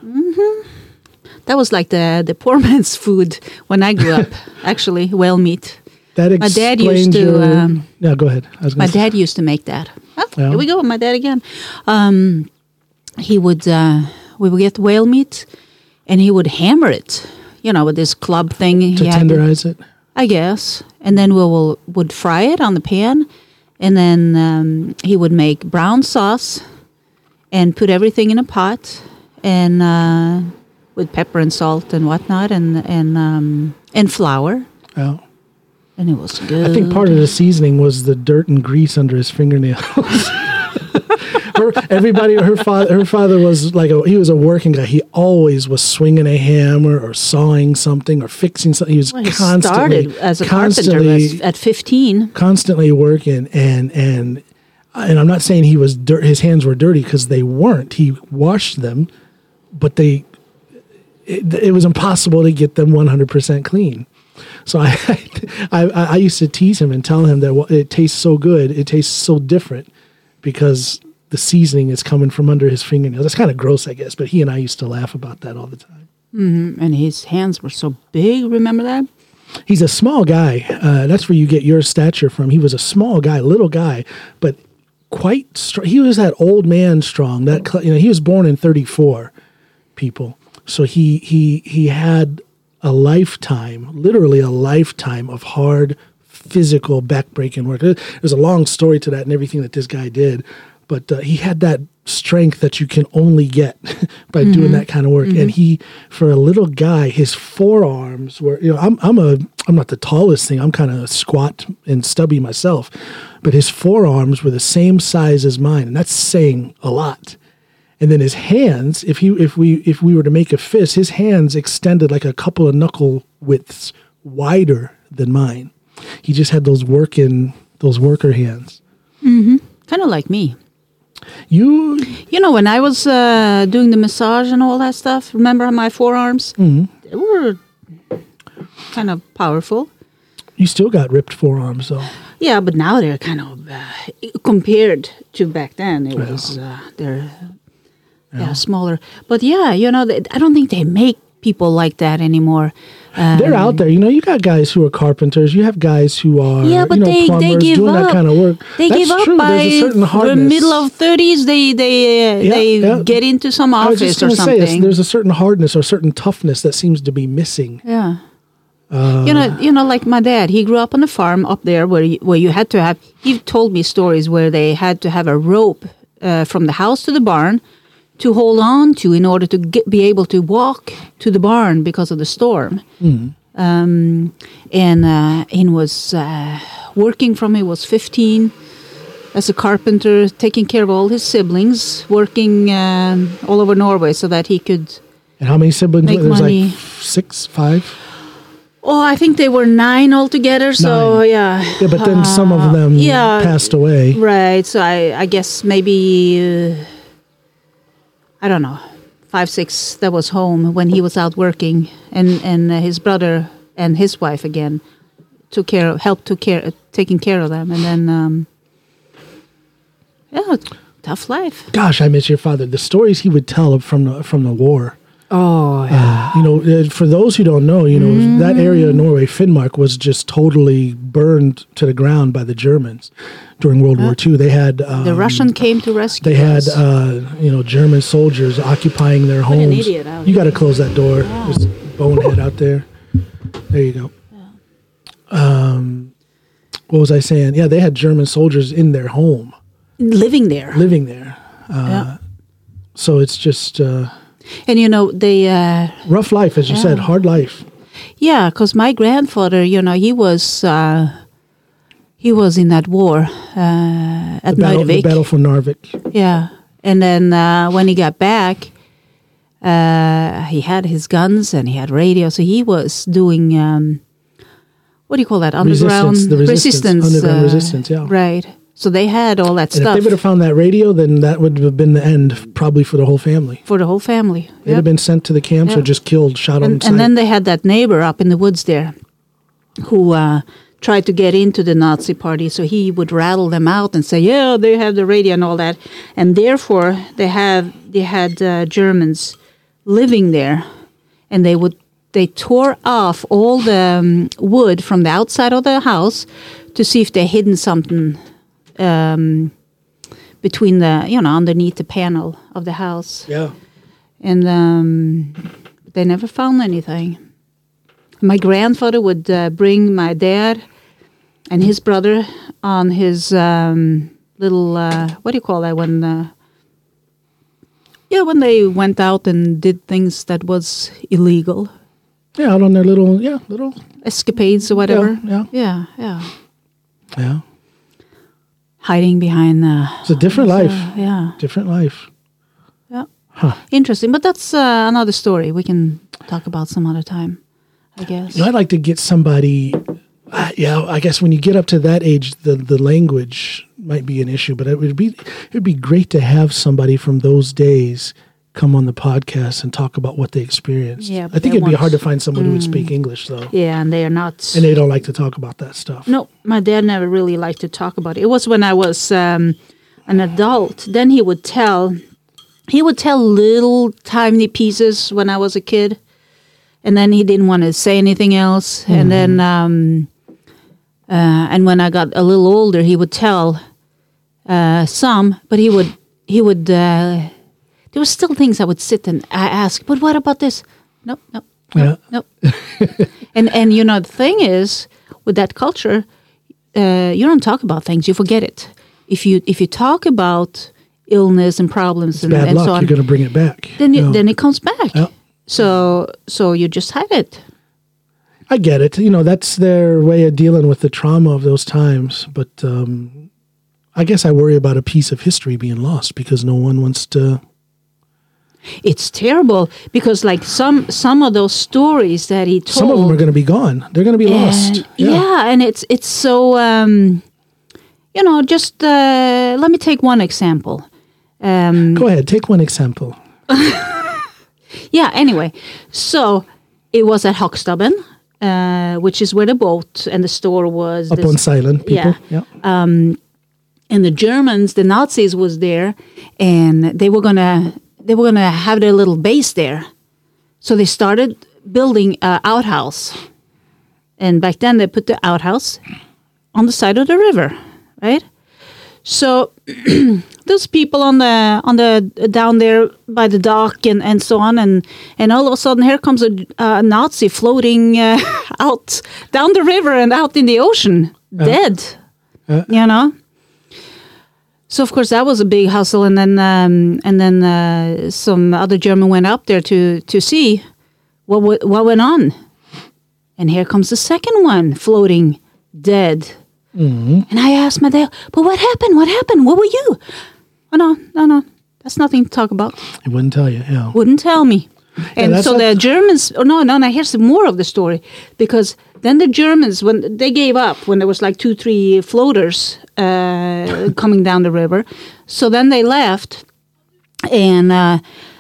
That was like the the poor man's food when I grew up. actually, whale meat. That My dad used to, your. um, yeah, go ahead. My say- dad used to make that. Oh, Yeah. Here we go, my dad again. Um, he would uh, we would get whale meat, and he would hammer it. You know, with this club thing. to he had. tenderize it. I guess. And then we will would fry it on the pan, and then um, he would make brown sauce, and put everything in a pot, and uh, with pepper and salt and whatnot, and and um, and flour, Yeah. and it was good. I think part of the seasoning was the dirt and grease under his fingernails. her, everybody, her father, her father was like a, he was a working guy. He always was swinging a hammer or sawing something or fixing something. He was Well, he constantly, started as a carpenter at, at fifteen. constantly working. And and and I'm not saying he was dirt. His hands were dirty because they weren't. He washed them, but they. It, it was impossible to get them 100% clean. So I, I, I used to tease him and tell him that well, it tastes so good, it tastes so different because the seasoning is coming from under his fingernails. That's kind of gross, I guess, but he and I used to laugh about that all the time. And his hands were so big. Remember that? He's a small guy. Uh, that's where you get your stature from. He was a small guy, little guy, but quite strong. He was that old man strong. That you know, he was born in '34. People, so he he he had a lifetime, literally a lifetime of hard physical backbreaking work. There- There's a long story to that and everything that this guy did, but uh, he had that strength that you can only get by doing mm-hmm. that kind of work. And mm-hmm. he, for a little guy, his forearms were, you know, I'm I'm a I'm not the tallest thing. I'm kind of squat and stubby myself, but his forearms were the same size as mine, and that's saying a lot. And then his hands, if he if we if we were to make a fist, his hands extended like a couple of knuckle widths wider than mine. He just had those working those worker hands. Mm-hmm. Kind of like me. You You know, when I was uh, doing the massage and all that stuff, remember my forearms? Mm-hmm. They were kind of powerful. you still got ripped forearms though. Yeah, but now they're kind of uh, compared to back then. It was uh, they're yeah. smaller. But yeah, you know, I don't think they make people like that anymore. They're out there. You know, you got guys who are carpenters. You have guys who are Yeah, but you know, they, they plumbers give doing up. that kind of work. They That's give up true. by There's a certain the middle of thirties. They they uh, Yeah, they yeah. get into some I was office just or to say, something. there's a certain hardness or certain toughness that seems to be missing. yeah. Uh, you know, you know, like my dad, he grew up on a farm up there where you, where you had to have. He told me stories where they had to have a rope uh, from the house to the barn to hold on to in order to get, be able to walk to the barn because of the storm. Um, and uh, he was uh, working from he was 15 as a carpenter, taking care of all his siblings, working um, all over Norway so that he could And how many siblings? Make were money. Like six, five. Oh, I think they were nine altogether. So Nine. yeah. Yeah, but then some of them Uh, yeah. passed away. Right. So I, I guess maybe uh, I don't know, five, six. That was home when he was out working, and and uh, his brother and his wife again took care of, helped took care, taking care of them, and then um, yeah, tough life. Gosh, I miss your father. The stories he would tell from the from the war. Oh, Uh, you know, uh, for those who don't know, you know that area of Norway, Finnmark, was just totally burned to the ground by the Germans during World War II. They had um, the Russian came to rescue. They had, uh, you know, German soldiers occupying their an homes. idiot out you got to close that door. There's bonehead out there. There you go. Um, what was I saying? Yeah, they had German soldiers in their home, living there. living there. Uh, Yeah. So it's just uh, And you know they. Uh, rough life, as you said, hard life. Yeah, because my grandfather, you know, he was uh, he was in that war uh, at The battle, the Narvik. battle for Narvik. Yeah, and then uh, when he got back, uh, he had his guns and he had radio, so he was doing um, what do you call that underground Resistance, the resistance, underground uh, resistance, yeah. right. So they had all that And if they would have found that radio, then that would have been the end, probably for the whole family. for the whole family. They'd Yep. have been sent to the camps or just killed, shot on and, sight. and then they had that neighbor up in the woods there who uh, tried to get into the Nazi party. So he would rattle them out and say, "Yeah, they have the radio and all that." And therefore, they have they had uh, Germans living there, and they would they tore off all the um, wood from the outside of the house to see if they hidden something. Um, between the, you know, underneath the panel of the house yeah. and um, they never found anything. My grandfather would uh, bring my dad and his brother on his um, little uh, what do you call that when uh, yeah when they went out and did things that was illegal Yeah, out on their little, yeah, little, escapades or whatever yeah. yeah yeah yeah. Hiding behind the It's a different life. yeah Different life. yeah Huh. interesting but that's uh, another story we can talk about some other time I guess You know, I'd like to get somebody. Uh, yeah, I guess when you get up to that age, the the language might be an issue. But it would be it would be great to have somebody from those days come on the podcast and talk about what they experienced. Yeah, I think it'd be hard to find someone who would speak English though, yeah and they are not and they don't like to talk about that stuff. No, my dad never really liked to talk about it. It was when I was um, an adult. Then he would tell, he would tell little tiny pieces when I was a kid, and then he didn't want to say anything else. And then, um, uh, and when I got a little older, he would tell uh, some, but he would he would. Uh, there were still things I would sit and I ask, but what about this? Nope, nope. Yeah. Nope. and and you know the thing is with that culture, uh, you don't talk about things; you forget it. If you if you talk about illness and problems and, Bad and luck. so on, You're going to bring it back. then you, Yeah. then it comes back. Yeah. So so you just hide it. I get it. You know, that's their way of dealing with the trauma of those times. But um, I guess I worry about a piece of history being lost because no one wants to. It's terrible because like some some of those stories that he told, Some of them are going to be gone. They're going to be lost. And- yeah. and it's it's so um, you know. Just uh, let me take one example. Um, Go ahead. Take one example. Yeah, anyway, so it was at Hockstubben, uh, which is where the boat and the store was. Up This- on silent people. yeah. Yeah. and the Germans, the Nazis was there, and they were gonna they were gonna have their little base there. So they started building a outhouse, and back then they put the outhouse on the side of the river, right? So those people on the on the down there by the dock and, and so on, and and all of a sudden here comes a, a Nazi floating uh, out down the river and out in the ocean, dead. You know. So of course that was a big hustle, and then um, and then uh, some other German went up there to to see what wa- what went on, and here comes the second one floating dead. And I asked my dad, "But what happened? What happened? What were you?" Oh no, no, no, that's nothing to talk about. He wouldn't tell you. Yeah. Wouldn't tell me. And that's so the Germans, oh no, no, no, here's some more of the story. Because then the Germans, when they gave up, when there was like two, three floaters uh, coming down the river, so then they left. And uh,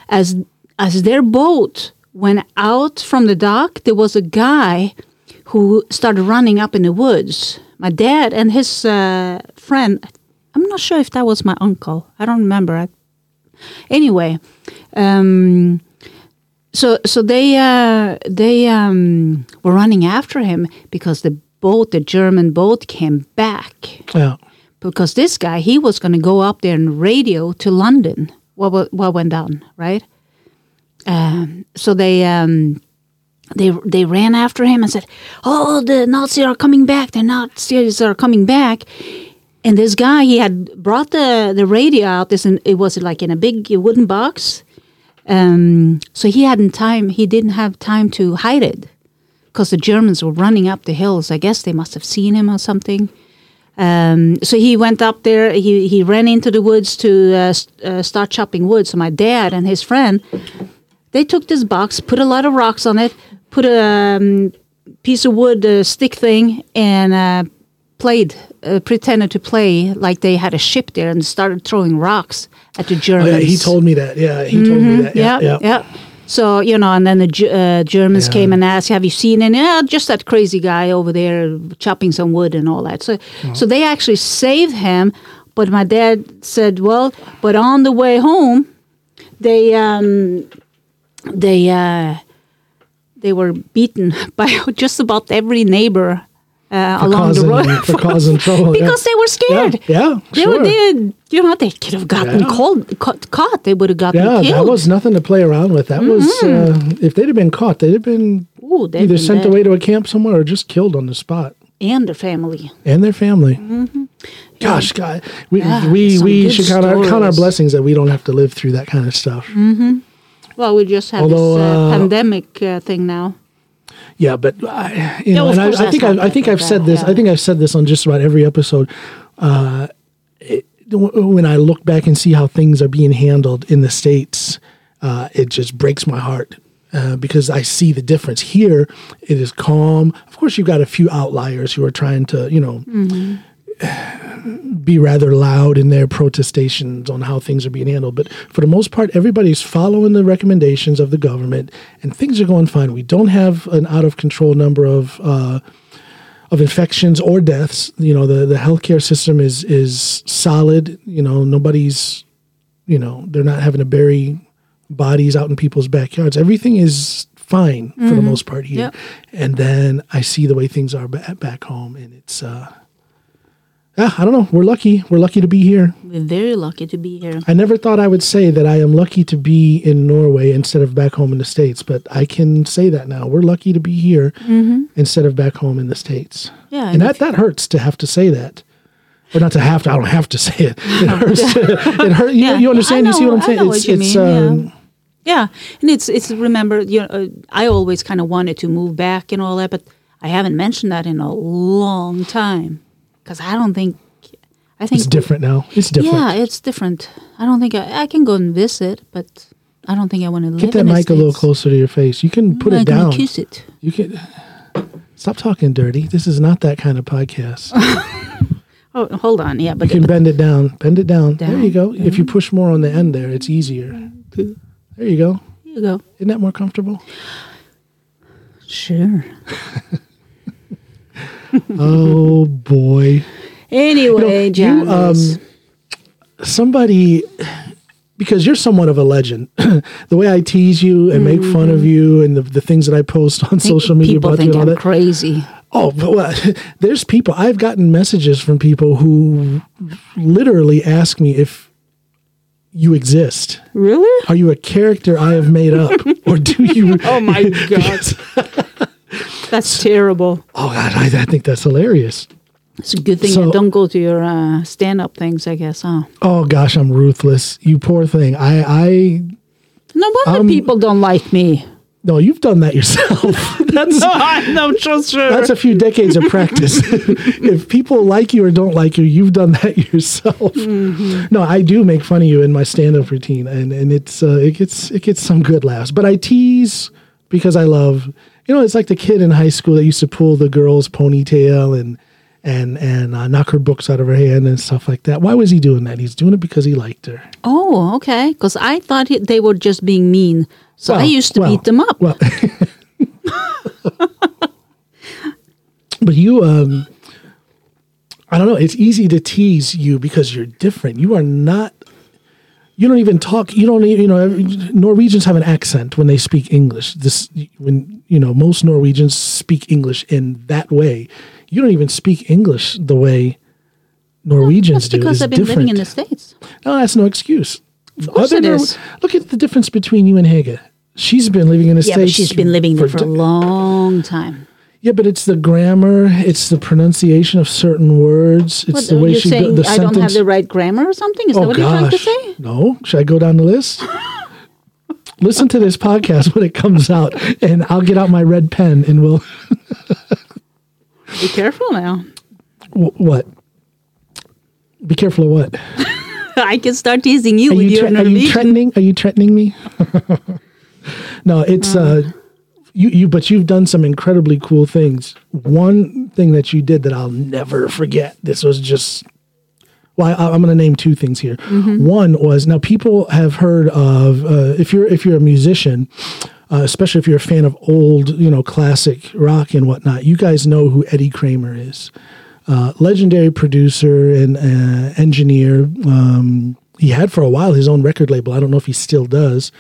as as their boat went out from the dock, there was a guy who started running up in the woods. My dad and his uh, friend, I'm not sure if that was my uncle. I don't remember. I, anyway, um, so so they uh, they um, were running after him because the boat, the German boat, came back Yeah. because this guy he was going to go up there and radio to London what what went down, right? Um, so they um, they they ran after him and said, "Oh, the Nazis are coming back! The Nazis are coming back!" And this guy he had brought the the radio out. This in, it was like in a big wooden box. Um, so he hadn't time. He didn't have time to hide it because the Germans were running up the hills. I guess they must have seen him or something. Um, so he went up there. He he ran into the woods to uh, s- uh, start chopping wood. So my dad and his friend, they took this box, put a lot of rocks on it, put a um, piece of wood uh, stick thing, and uh, played, uh, pretended to play like they had a ship there, and started throwing rocks at the Oh, Germans. yeah. He told me that. Yeah. He told me that. Yeah. yeah. So you know, and then the uh, Germans Yeah. came and asked, "Have you seen any? Yeah, just that crazy guy over there chopping some wood and all that." So, so they actually saved him. But my dad said, "Well, but on the way home, they um, they uh, they were beaten by just about every neighbor uh, For along the road for causing trouble, yeah. because they were scared. Yeah. Yeah. They sure. were, they, you know, they could have gotten Yeah. cold, caught, caught. They would have gotten Yeah, killed. that was nothing to play around with. That was uh, if they'd have been caught, they'd have been Ooh, they'd either been sent dead. away to a camp somewhere or just killed on the spot. and their family. And their family. Gosh, God, we Mm-hmm. Yeah, we, we should count our, count our blessings that we don't have to live through that kind of stuff. Well, we just have Although, this uh, uh, pandemic uh, thing now. Yeah, but I, you Yeah, know, and I, I think I, I, think I've said this. yeah. I think I've said this on just about every episode. Uh, it, when I look back and see how things are being handled in the states, uh, it just breaks my heart. Uh, because I see the difference here, it is calm. Of course, you've got a few outliers who are trying to, you know, be rather loud in their protestations on how things are being handled. But for the most part, everybody's following the recommendations of the government, and things are going fine. We don't have an out of control number of uh, of infections or deaths. You know, the the healthcare system is is solid. You know, nobody's you know they're not having to bury bodies out in people's backyards. Everything is fine for the most part here. Yep. And then I see the way things are ba- back home, and it's. uh yeah, I don't know. We're lucky. We're lucky to be here. We're very lucky to be here. I never thought I would say that I am lucky to be in Norway instead of back home in the States, but I can say that now. We're lucky to be here instead of back home in the States. Yeah, And that, that hurts to have to say that. Or not to have to, I don't have to say it. It hurts. it hurt. You, Yeah. you understand? I you see what I'm saying? know you mean, um, Yeah, and it's it's remember you know uh, I always kind of wanted to move back and all that, but I haven't mentioned that in a long time because I don't think I think it's different now. It's different. Yeah, it's different. I don't think I, I can go and visit, but I don't think I want to live. Get that mic a little closer to your face. You can put I it can down. kiss it. You can stop talking dirty. This is not that kind of podcast. Oh, hold on. Yeah, but You can bend it down. Bend it down. There you Down. go. If you push more on the end there, it's easier. There you go. here you go. Isn't that more comfortable? Sure. oh boy. Anyway, You know, you, um, Somebody because you're somewhat of a legend. the way I tease you and make fun of you, and the, the things that I post on social media about you and all I'm that. crazy. Oh, but well, there's people. I've gotten messages from people who literally ask me if you exist. Really? Are you a character I have made up, or do you? Oh my god, that's terrible. Oh God, I, I think that's hilarious. It's a good thing So- I don't go to your uh, stand-up things. I guess, huh? Oh gosh, I'm ruthless. You poor thing. I, I No wonder Um, people don't like me. no, you've done that yourself. that's I know, just sure. that's a few decades of practice. if people like you or don't like you, you've done that yourself. No, I do make fun of you in my stand-up routine, and and it's uh, it gets it gets some good laughs. But I tease because I love. You know, it's like the kid in high school that used to pull the girl's ponytail and and and uh, knock her books out of her hand and stuff like that. Why was he doing that? He's doing it because he liked her. oh, okay. Because I thought it, they were just being mean, so I used to well, beat them up. Well, but you, um, I don't know. It's easy to tease you because you're different. You are not. You don't even talk. You don't. even- You know, Norwegians have an accent when they speak English. This when you know most Norwegians speak English in that way. You don't even speak English the way Norwegians That's do. because I've been different. living in the states. No, that's no excuse. Of course it Nor- is. Look at the difference between you and Hege. She's been living in the Yeah, states. but she's been living there for a long time. Yeah, but it's the grammar, it's the pronunciation of certain words, it's What, the way you're she saying go, the I sentence. don't have the right grammar or something? Is that oh what you're trying to gosh, say? no! Should I go down the list? Listen to this podcast when it comes out, and I'll get out my red pen and we'll. Be careful now. wh- what? Be careful of what? I can start teasing you Are with you, your are you threatening? Are you threatening me? no, it's uh, you. You, but you've done some incredibly cool things. One thing that you did that I'll never forget. This was just. Well, I, I'm going to name two things here. One was now people have heard of uh, if you're if you're a musician, uh, especially if you're a fan of old you know classic rock and whatnot. You guys know who Eddie Kramer is uh, legendary producer and uh, engineer. Um, he had for a while his own record label. I don't know if he still does.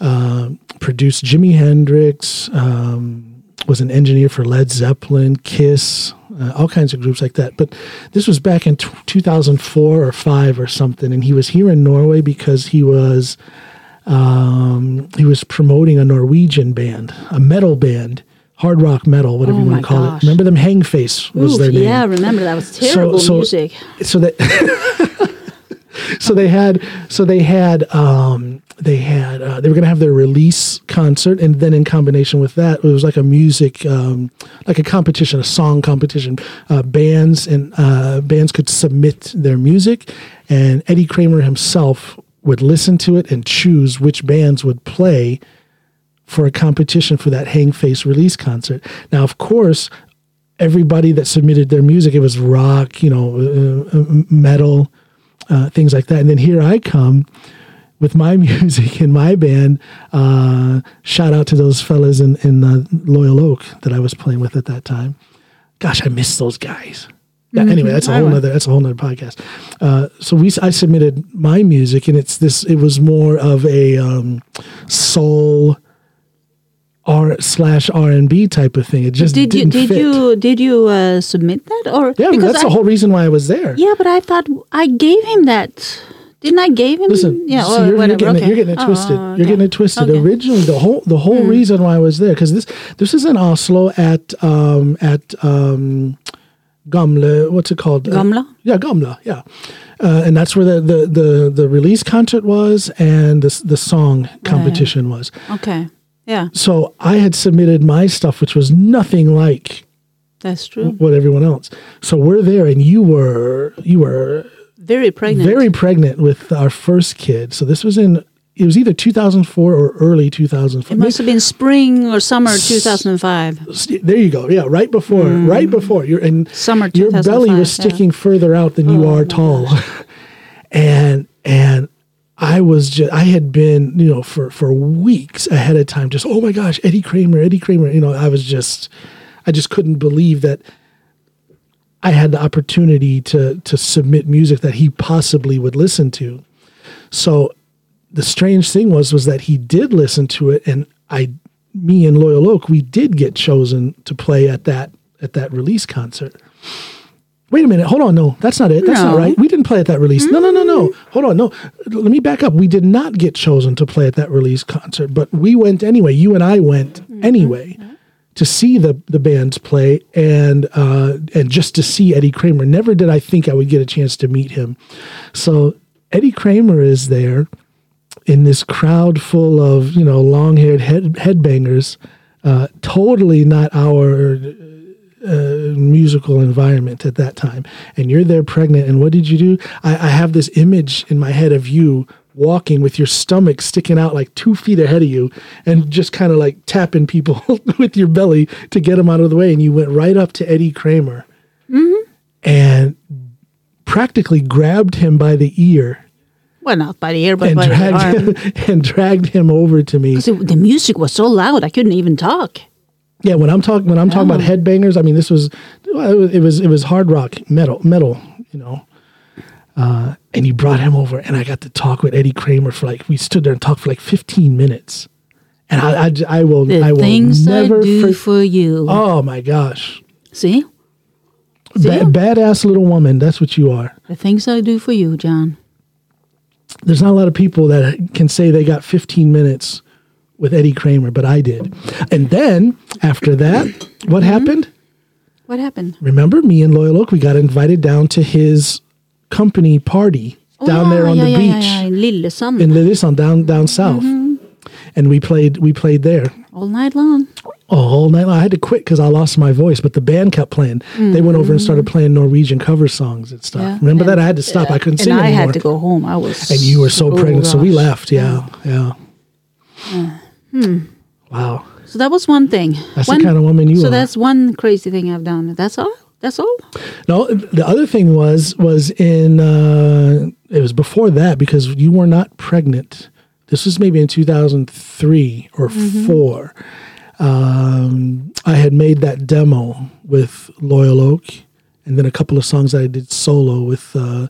Uh, produced Jimi Hendrix. Um, was an engineer for Led Zeppelin, Kiss, uh, all kinds of groups like that. But this was back in t- 2004 or five or something, and he was here in Norway because he was um, he was promoting a Norwegian band, a metal band, hard rock metal, whatever Oh you want to call gosh. it. Remember them? Hangface was Oof, their name. yeah, remember that was terrible so, music. So that so they had so they had um, they had uh, they were going to have their release concert, and then in combination with that, it was like a music um, like a competition, a song competition. Uh, bands and uh, bands could submit their music, and Eddie Kramer himself would listen to it and choose which bands would play for a competition for that Hangface release concert. Now, of course, everybody that submitted their music, it was rock, you know, uh, uh, metal, uh, things like that. And then here I come with my music and my band. Uh, shout out to those fellas in, in uh, Loyal Oak that I was playing with at that time. Gosh, I miss those guys. Yeah, anyway, that's a whole know. nother that's a whole nother podcast. Uh, so we I submitted my music, and it's this. It was more of a um, soul R slash R and B type of thing. It just Did you did fit. you did you uh, submit that or Yeah, because that's I, the whole reason why I was there. Yeah, but I thought I gave him that. Didn't I gave him? Listen, yeah, or you're, you're getting, it, you're getting it Oh, twisted. okay. You're getting it twisted. Okay. Hmm. Originally, the whole the whole reason why I was there because this this is in Oslo at um at um Gamle. What's it called? Uh, yeah, Gamla. Yeah, uh, and that's where the, the the the release concert was and the the song competition was. Okay. Yeah, So I had submitted my stuff, which was nothing like that's true. what everyone else. So we're there, and you were you were Very pregnant. very pregnant with our first kid. So this was in it was either 2004 or early 2004. It must have been spring or summer 2005. There you go. Yeah, right before, right before you're and Mm. Summer your belly 2005, was yeah. sticking further out than you Oh, are tall, and and I was just I had been you know for for weeks ahead of time just oh my gosh Eddie Kramer Eddie Kramer you know I was just I just couldn't believe that I had the opportunity to to submit music that he possibly would listen to. So the strange thing was was that he did listen to it, and I, me and Loyal Oak, we did get chosen to play at that at that release concert. Wait a minute, hold on, no, that's not it. That's not right. We didn't play at that release. No, no, no, no. Hold on, no. Let me back up. We did not get chosen to play at that release concert, but we went anyway. You and I went anyway to see the the bands play and uh, and just to see Eddie Kramer. Never did I think I would get a chance to meet him. So Eddie Kramer is there in this crowd full of you know long haired head headbangers. Uh, totally not our uh, musical environment at that time. And you're there pregnant. And what did you do? I, I have this image in my head of you walking with your stomach sticking out like two feet ahead of you and just kind of like tapping people with your belly to get them out of the way. And you went right up to Eddie Kramer and practically grabbed him by the ear Well, not by the ear, but and by the dragged arm. him, and dragged him over to me. it- the music was so loud, I couldn't even talk. Yeah, when I'm talking when I'm talking about headbangers, I mean this was it was it was, hard rock metal metal, you know. Uh, and he brought him over, and I got to talk with Eddie Kramer for like we stood there and talked for like 15 minutes. And I I will The I will things I never do for- for you. Oh my gosh, See? ba- See? badass little woman. That's what you are. The things I do for you, John. There's not a lot of people that can say they got 15 minutes with Eddie Kramer, but I did. And then after that, what Mm-hmm. happened? What happened? remember me and Loyal Oak, we got invited down to his company party down Oh, there on yeah, the yeah, beach Yeah, yeah, in Lillesand. in Lillesand, down down south. Mm-hmm. And we played we played there all night long. all night long. I had to quit because I lost my voice, but the band kept playing. They went over and started playing Norwegian cover songs and stuff. Mm-hmm. Yeah, Remember and- that? I had to stop. I couldn't and sing I anymore. had to go home. I was. and you were so oh, pregnant, so we gosh. left. Yeah, yeah. Hmm. Wow, So that was one thing. That's the One- kind of woman you So are. that's one crazy thing I've done. That's all. That's all. No, the other thing was was in uh, it was before that because you were not pregnant. This was maybe in two thousand three or four. Um, I had made that demo with Loyal Oak, and then a couple of songs I did solo with. Uh,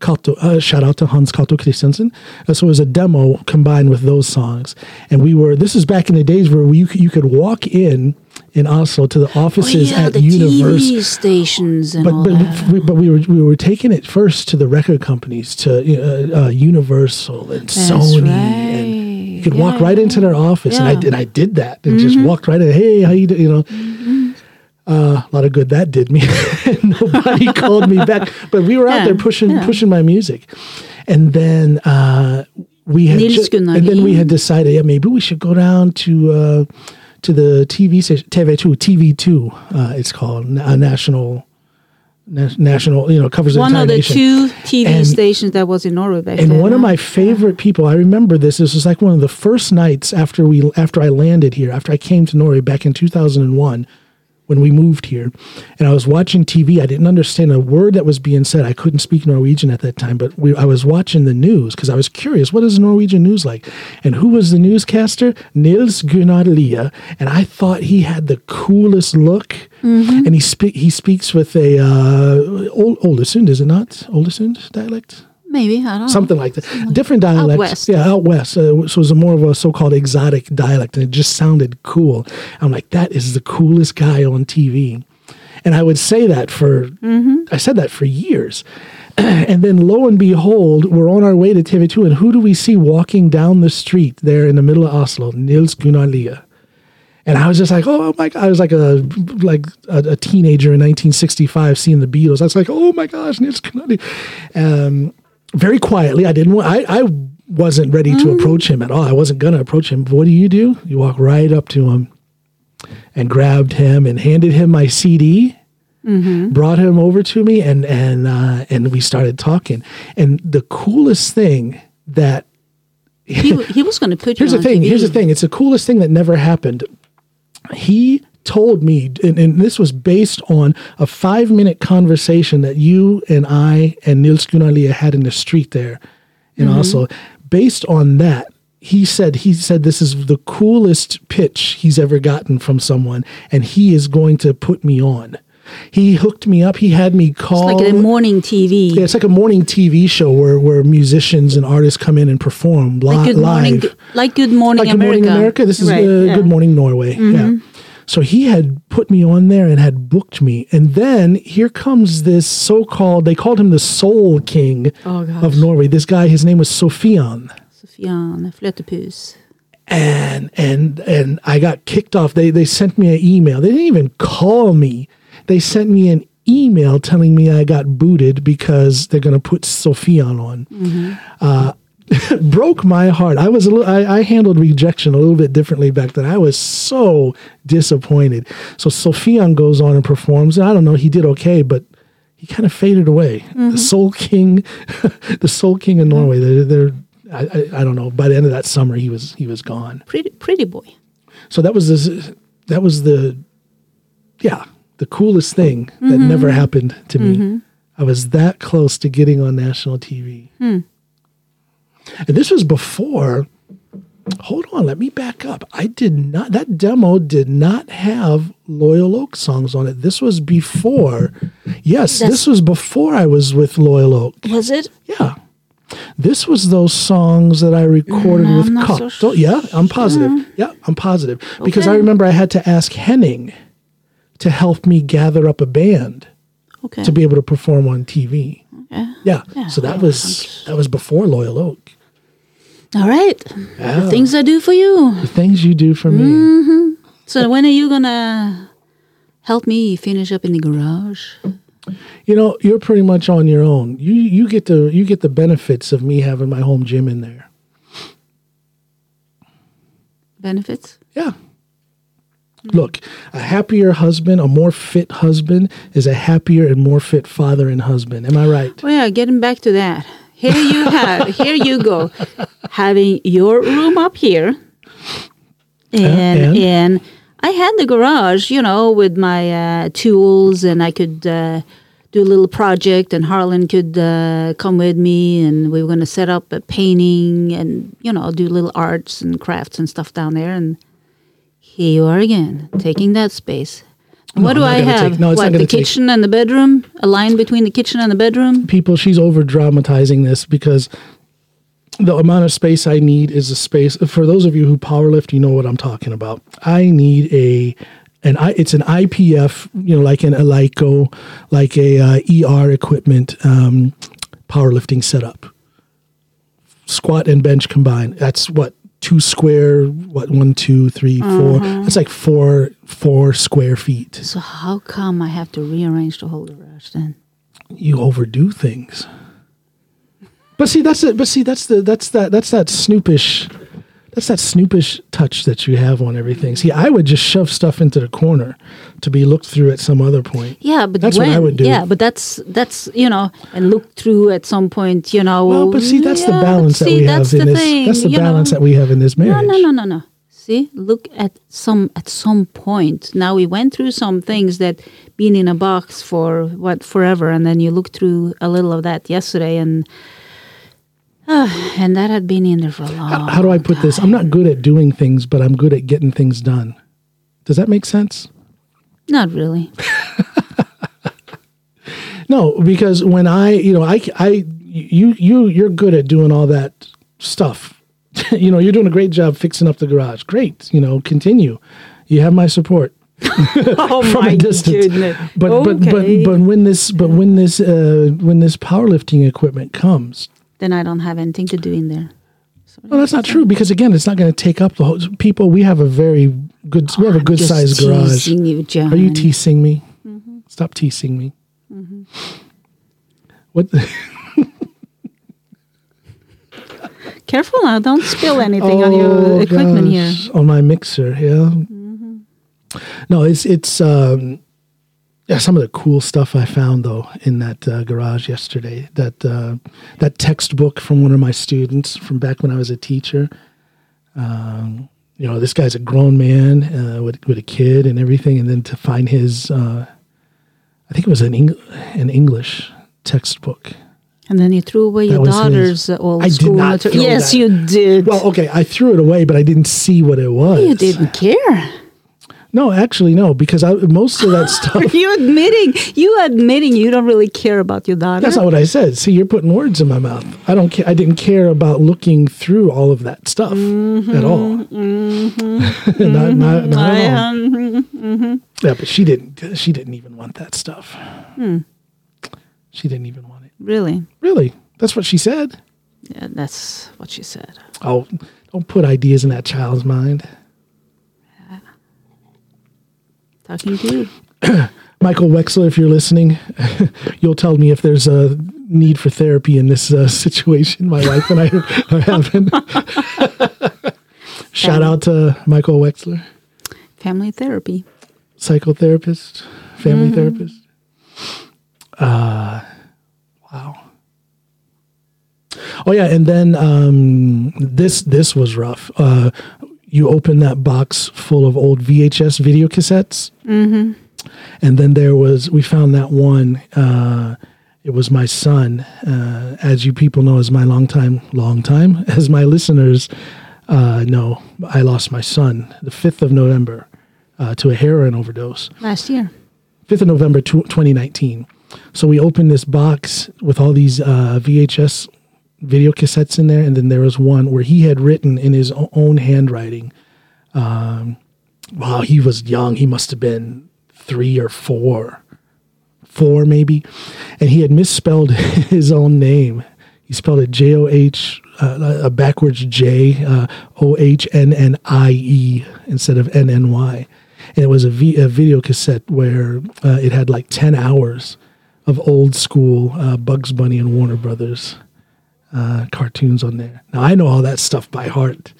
Kato, uh, shout out to Hans Kato Christensen. Uh, so it was a demo combined with those songs, and we were. This is back in the days where you could, you could walk in in Oslo to the offices oh, yeah, at the Universal TV stations and but all but that. we, but we were we were taking it first to the record companies to uh, uh, Universal and Sony and you could walk Yeah, right into their office and I. Mm-hmm. did I did that and just walked right in hey how you doing? you know uh, a lot of good that did me nobody called me back but we were out there pushing yeah. pushing my music and then uh, we had ju- and then we had decided yeah maybe we should go down to uh, to the TV station TV2 TV2 uh, it's called a national na- national you know covers the one of the nation. two TV And- stations that was in Norway back and then. one of my favorite people i remember this this was like one of the first nights after we after i landed here after i came to norway back in 2001 when we moved here. And i was watching tv i didn't understand a word that was being said. I couldn't speak norwegian at that time but we, i was watching the news because i was curious what is norwegian news like? And who was the newscaster? Nils Gunnar Lie and i thought he had the coolest look. And he speak he speaks with a uh, old Ålesund, is it not? Ålesund dialect? Maybe I don't know. something like that. Different dialects. west. Yeah, out west. Uh, so it was a more of a so-called exotic dialect, and it just sounded cool. I'm like, that is the coolest guy on TV. And I would say that for, I said that for years. and then lo and behold, we're on our way to TV2, and who do we see walking down the street there in the middle of Oslo? Nils Gunnar Lie. And I was just like, oh my god! I was like a like a, a teenager in 1965 seeing the Beatles. I was like, oh my gosh, Nils Gunnar. Um, very quietly, I didn't want. I, I wasn't ready to approach him at all. I wasn't gonna approach him. But what do you do? You walk right up to him and grabbed him and handed him my CD. Brought him over to me and and uh, and we started talking. And the coolest thing that he, he was going to put here's you the thing. TV. Here's the thing. It's the coolest thing that never happened. He told me, and, and this was based on a five minute conversation that you and I and Nils Gunnar had in the street there in Oslo. Based on that, he said he said this is the coolest pitch he's ever gotten from someone, and he is going to put me on. He hooked me up. He had me call. Like a morning TV. yeah, it's like a morning TV show where, where musicians and artists come in and perform li- like good live. morning, like Good Morning like Good America. Morning America. This is Right, uh, yeah. Mm-hmm. Good Morning Norway. Yeah. So he had put me on there and had booked me, and then here comes this so-called. They called him the Soul King Oh, of Norway. This guy, his name was Sofian. Sofian Fløtepus. and and and I got kicked off. They they sent me an email. They didn't even call me. They sent me an email telling me I got booted because they're going to put Sofian on. Uh, broke my heart. I was a little, I, I handled rejection a little bit differently back then. I was so disappointed. So Sofian goes on and performs. And I don't know, he did okay, but he kind of faded away. The mm-hmm. Soul King, the Soul King of Norway. Mm-hmm. They're, they're I, I, I don't know. By the end of that summer, he was he was gone. Pretty, pretty boy. So that was this, that was the yeah the coolest thing that mm-hmm. never happened to me. I was that close to getting on national TV, hmm. And this was before. Hold on, let me back up. I did not. That demo did not have Loyal Oak songs on it. This was before. Yes, That's- this was before I was with Loyal Oak. Was it? Yeah. This was those songs that I recorded Mm, with Cup. so yeah, I'm positive. Yeah, I'm positive. Because I remember I had to ask Henning to help me gather up a band Okay. to be able to perform on TV. Yeah. Yeah. Yeah. So that was that was before Loyal Oak. All right. Yeah. The things I do for you. The things you do for me. Mm. So when are you gonna help me finish up in the garage? You know, you're pretty much on your own. You you get the you get the benefits of me having my home gym in there. Benefits? Yeah. Look, a happier husband, a more fit husband is a happier and more fit father and husband. Am I right? Well, yeah, getting back to that. Here you have, here you go, having your room up here, and and? and I had the garage, you know, with my uh, tools, and I could uh, do a little project, and Harlan could uh, come with me, and we were going to set up a painting, and you know, do little arts and crafts and stuff down there, and here you are again, taking that space. What No, do I have? take- no, what the take- kitchen and the bedroom? A line between the kitchen and the bedroom? People, she's over dramatizing this because the amount of space I need is a space. For those of you who powerlift, you know what I'm talking about. I need a and I, it's an IPF, you know, like an Eleiko, like a uh, ER equipment um, powerlifting setup. Squat and bench combined. That's what two square. What one, two, three, four. Uh-huh. That's like four four square feet. So how come I have to rearrange the whole garage then? you overdo things. But see, that's it. But see, that's the that's that that's that snoopish, that's that snoopish touch that you have on everything. See, I would just shove stuff into the corner to be looked through at some other point. Yeah, but That's when, what I would do. Yeah, but that's that's you know, and look through at some point, you know. Well, but see, that's the yeah, balance that we have in this. thing, that's the you know. balance that we have in this marriage. no, no, no, no. no. See, look at some at some point. Now we went through some things that been in a box for what forever, and then you look through a little of that yesterday, and and that had been in there for a long. How, how do I put this? I'm not good at doing things, but I'm good at getting things done. Does that make sense? Not really. No, because when I, you know, I, I, you, you, you're good at doing all that stuff. you know, you're doing a great job fixing up the garage. Great, you know, continue. You have my support oh from a distance. But but Okay. but but when this but when this uh, when this powerlifting equipment comes, then I don't have anything to do in there. well, that's not true because again, it's not going to take up the whole. People, we have a very good, we have a good sized garage. You. Are you teasing me? Mm-hmm. Stop teasing me. What? Careful now! Don't spill anything on your Oh, equipment here. On my mixer, yeah. No, it's it's um, yeah. Some of the cool stuff I found though in that uh, garage yesterday. That uh, that textbook from one of my students from back when I was a teacher. Um, you know, this guy's a grown man uh, with with a kid and everything, and then to find his, uh, I think it was an Eng- an English textbook. And then you threw away That your was his. daughter's uh, old I did school not material. throw Yes, that. you did. Well, okay, I threw it away, but I didn't see what it was. you didn't care. No, actually, no, because I, most of that stuff. you admitting you admitting you don't really care about your daughter. That's not what I said. See, you're putting words in my mouth. I don't care. I didn't care about looking through all of that stuff mm-hmm, at all. Mm-hmm. not, not, not I, at all. um, mm-hmm, Yeah, but she didn't. She didn't even want that stuff. Hmm. She didn't even want it. really? Really? That's what she said. Yeah, that's what she said. Oh, don't put ideas in that child's mind. Talking to you. Michael Wexler, if you're listening, you'll tell me if there's a need for therapy in this uh, situation my wife and I are having. Shout out to Michael Wexler, Family therapy. psychotherapist, family therapist. Uh, wow. Oh yeah, and then um, this this was rough. Uh, you open that box full of old VHS video cassettes, and then there was we found that one. Uh, it was my son, uh, as you people know, as my long time, long time, as my listeners uh, know. I lost my son the fifth of November uh, to a heroin overdose. Last year. 5th of November tw 2019. So we opened this box with all these uh, VHS video cassettes in there, and then there was one where he had written in his own handwriting. Um, wow, he was young. He must have been three or four, four maybe, and he had misspelled his own name. He spelled it J O H, uh, a backwards J, uh, O H N N I E instead of N N Y. And it was a, v- a video cassette where uh, it had like 10 hours of old school uh, Bugs Bunny and Warner Brothers uh, cartoons on there. Now, I know all that stuff by heart.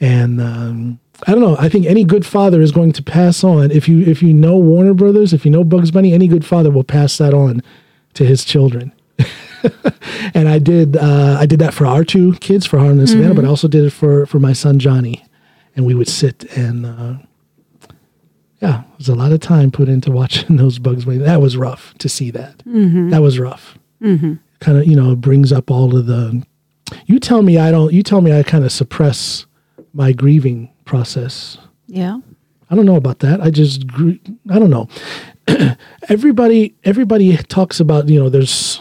And um, I don't know. I think any good father is going to pass on. If you if you know Warner Brothers, if you know Bugs Bunny, any good father will pass that on to his children. and I did uh, I did that for our two kids for Harlan and Savannah, but I also did it for for my son Johnny. And we would sit and uh, yeah, there's a lot of time put into watching those Bugs Bunny. That was rough to see that. That was rough. Kind of you know brings up all of the. You tell me I don't. You tell me I kind of suppress my grieving process. Yeah. I don't know about that. I just gr- I don't know. everybody everybody talks about you know there's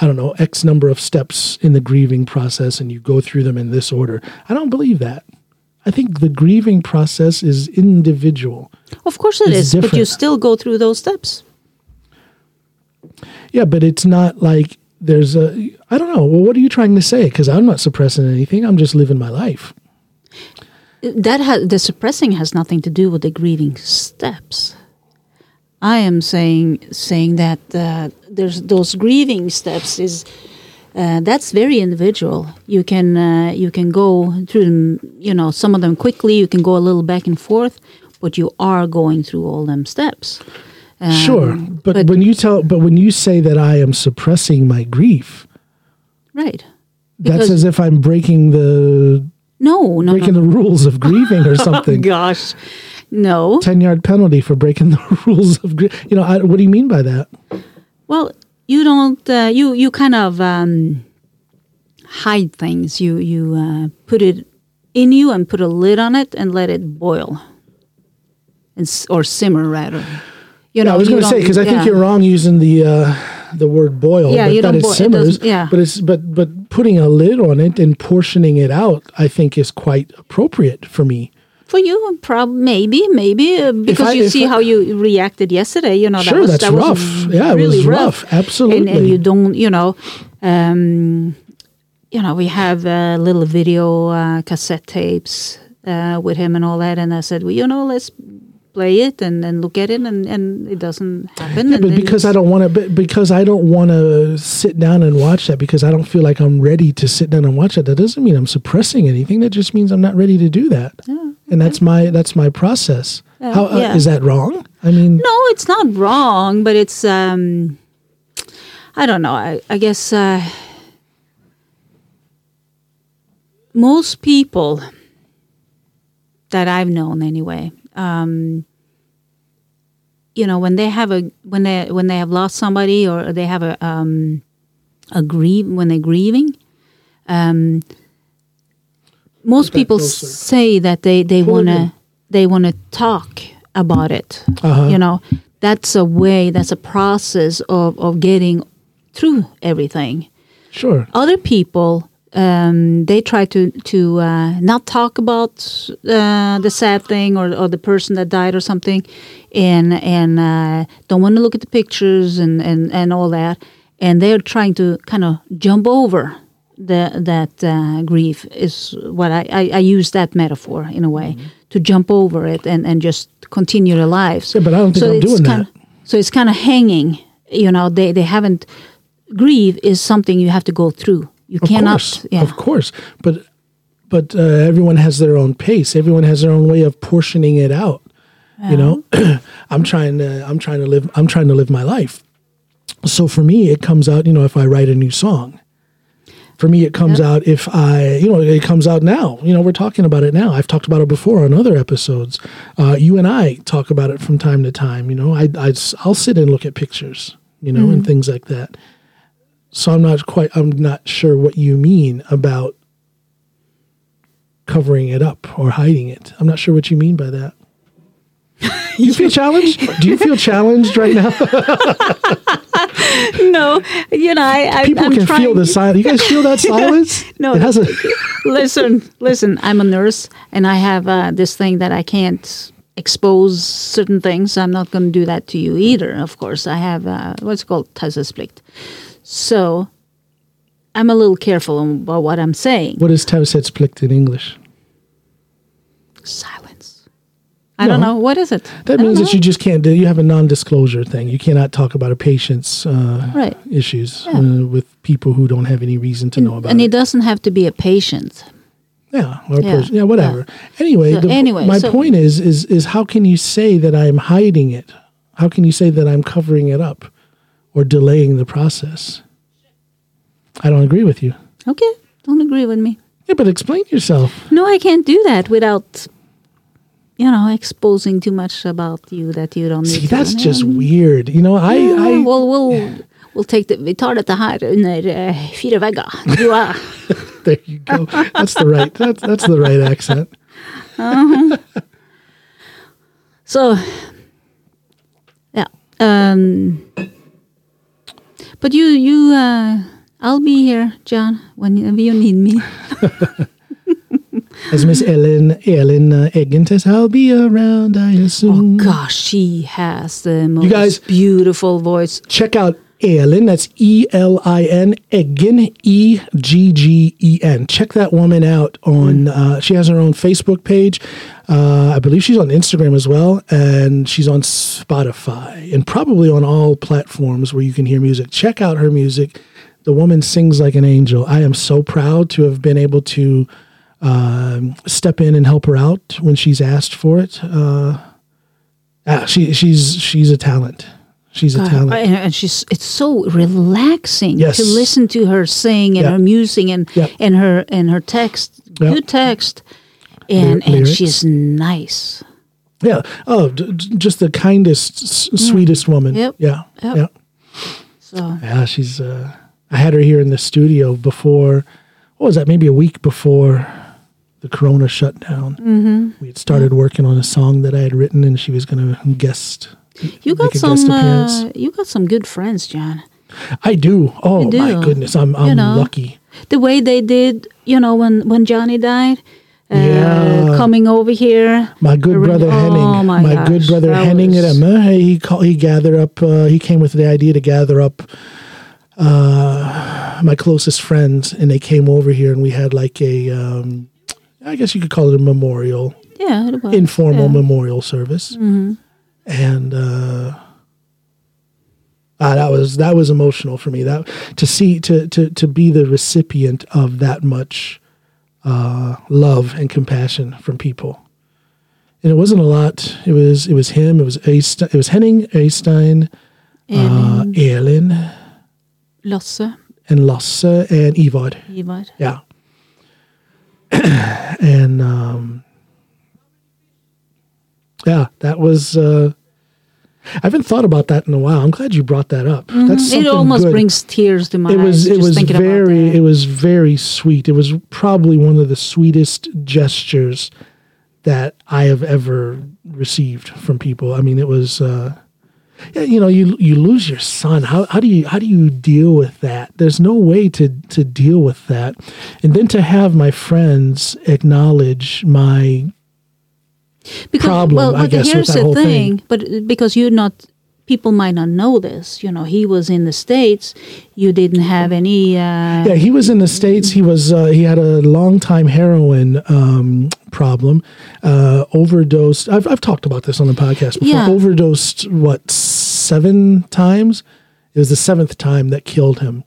I don't know X number of steps in the grieving process and you go through them in this order. I don't believe that. I think the grieving process is individual. Of course it It's is, but you still go through those steps. Yeah, but it's not like there's a I don't know. Well, what are you trying to say? Because I'm not suppressing anything. I'm just living my life. That ha- the suppressing has nothing to do with the grieving steps. I am saying saying that uh, there's those grieving steps is uh, that's very individual. You can uh, you can go through them, you know, some of them quickly. You can go a little back and forth, but you are going through all them steps. Um, Sure, but, but- when you tell, but when you say that I am suppressing my grief, Right. that's as if I'm breaking the No, no, breaking no. the rules of grieving or something. Gosh, no. Ten yard penalty for breaking the rules of grief. You know, I, what do you mean by that? Well, you don't. Uh, you you kind of um, hide things. You you uh, put it in you and put a lid on it and let it boil, and, or simmer rather. You Yeah, I was going to say because I think you're wrong using the uh, the word boil. Yeah, but you that it boil- it simmers. doesn't- yeah. but it's but but putting a lid on it and portioning it out, I think is quite appropriate for me. For you, prob maybe maybe uh, because I- you see I- how you reacted yesterday. You know that was that's that was rough. Yeah, it really was rough. Absolutely. And, and you don't, you know, um, you know, we have uh, little video uh, cassette tapes uh, with him and all that. And I said, well, you know, let's play it and, and look at it, and, and it doesn't happen. Yeah, but because I don't want to, because I don't want to sit down and watch that because I don't feel like I'm ready to sit down and watch that. That doesn't mean I'm suppressing anything. That just means I'm not ready to do that. And that's my that's my process. Yeah, How uh, yeah. is that wrong? I mean, No, it's not wrong, but it's um I don't know. I, I guess uh, most people that I've known anyway, um, you know, when they have a when they when they have lost somebody or they have a um, a grieve when they're grieving, um, most people closer. say that they they want to they want to talk about it. Uh-huh. You know, that's a way, that's a process of, of getting through everything. Sure. Other people, um, they try to to uh, not talk about uh, the sad thing or, or the person that died or something, and and uh, don't want to look at the pictures and, and, and all that, and they're trying to kind of jump over the that uh, grief is what I, I, I use that metaphor in a way to jump over it and, and just continue their lives. Yeah, but I don't think I'm doing kind that. so it's kind of hanging. You know, they they haven't. Grief is something you have to go through. You Of cannot. course, yeah. of course, but but uh, everyone has their own pace. Everyone has their own way of portioning it out. You know, I'm trying to I'm trying to live I'm trying to live my life. So for me, it comes out. You know, if I write a new song. For me, it comes out if I, you know, it comes out now. You know, we're talking about it now. I've talked about it before on other episodes. Uh, you and I talk about it from time to time. You know, I, I I'll sit and look at pictures, you know, and things like that. So I'm not quite. I'm not sure what you mean about covering it up or hiding it. I'm not sure what you mean by that. you feel challenged? Do you feel challenged right now? no, you know, I, I People I'm can trying, feel the silence. You guys feel that silence? No. it has a. listen, listen. I'm a nurse, and I have uh, this thing that I can't expose certain things. I'm not going to do that to you either. Of course, I have uh, what's called taushetsplikt. So I'm a little careful about what I'm saying. What is taushetsplikt in English? Silence. I don't know what is it. That I means that you just can't do. You have a non-disclosure thing. You cannot talk about a patient's uh, Right. issues Yeah. uh, with people who don't have any reason to know about and it. it doesn't have to be a patient. Yeah, or Yeah, person, yeah, whatever. Anyway, So the, anyway, my so- point is, is, is how can you say that I'm hiding it? How can you say that I'm covering it up, or delaying the process? I don't agree with you. Okay, don't agree with me. Yeah, but explain yourself. No, I can't do that without, you know, exposing too much about you that you don't See, that's Yeah. just weird. You know, I, Ja, I we'll, we'll, we'll take the, vi tar dette her under fire vegger. Du er there you go. That's the right. That's that's the right accent. So, yeah. Um, but you, you, uh, I'll be here, John, whenever you need me. As Miss Elin Elin uh, says, I'll be around. I assume." Oh gosh, she has the most guys- beautiful voice. check out Elin. That's E L I N Eggen E G G E N. Check that woman out on. Uh, she has her own Facebook page. Uh, I believe she's on Instagram as well, and she's on Spotify and probably on all platforms where you can hear music. Check out her music. The woman sings like an angel. I am so proud to have been able to um, step in and help her out when she's asked for it. Uh, ah, she she's she's a talent. She's a talent. and, and she's it's so relaxing Yes. to listen to her sing and Yeah. her music and Yeah. and her and her text, Yeah. good text, and and she's nice. Yeah. Oh, d- d- just the kindest, s- sweetest woman. Mm. Yep. Yeah. Yep. Yeah. So Yeah. She's. Uh, I had her here in the studio before. What was that? Maybe a week before the Corona shutdown. Mm-hmm. We had started working on a song that I had written, and she was going to guest. You got some uh, you got some good friends, John. I do. Oh You my goodness, I'm I'm know. lucky. The way they did, you know, when when Johnny died. Uh, Yeah. coming over here. My good brother oh, Henning, my my, good brother Henning was- he call, he gathered up. Uh, he came with the idea to gather up uh, my closest friends, and they came over here, and we had like a, um, I guess you could call it a memorial, Yeah, informal yeah. memorial service, and uh, ah, that was that was emotional for me. That to see to to to be the recipient of that much uh, love and compassion from people. And it wasn't a lot. It was it was him. It was Eystein, it was Henning, Eystein, uh, Elin, Elin, Lasse, and Lasse and Ivar. Ivar. Yeah. and um, yeah, that was. Uh, I haven't thought about that in a while. I'm glad you brought that up. That's It almost good. brings tears to my it was eyes. it was very it was very sweet. It was probably one of the sweetest gestures that I have ever received from people. I mean, it was. Uh, yeah, you know, you you lose your son. How how do you how do you deal with that? There's no way to to deal with that, and then to have my friends acknowledge my because, problem, Well, I guess, here's the whole thing. thing. But uh, because you're not, people might not know this. You know, he was in the states. You didn't have any. Uh, Yeah, he was in the states. He was uh, he had a long time heroin um, problem. Uh, overdosed. I've I've talked about this on the podcast before. Yeah. Overdosed what seven times? It was the seventh time that killed him.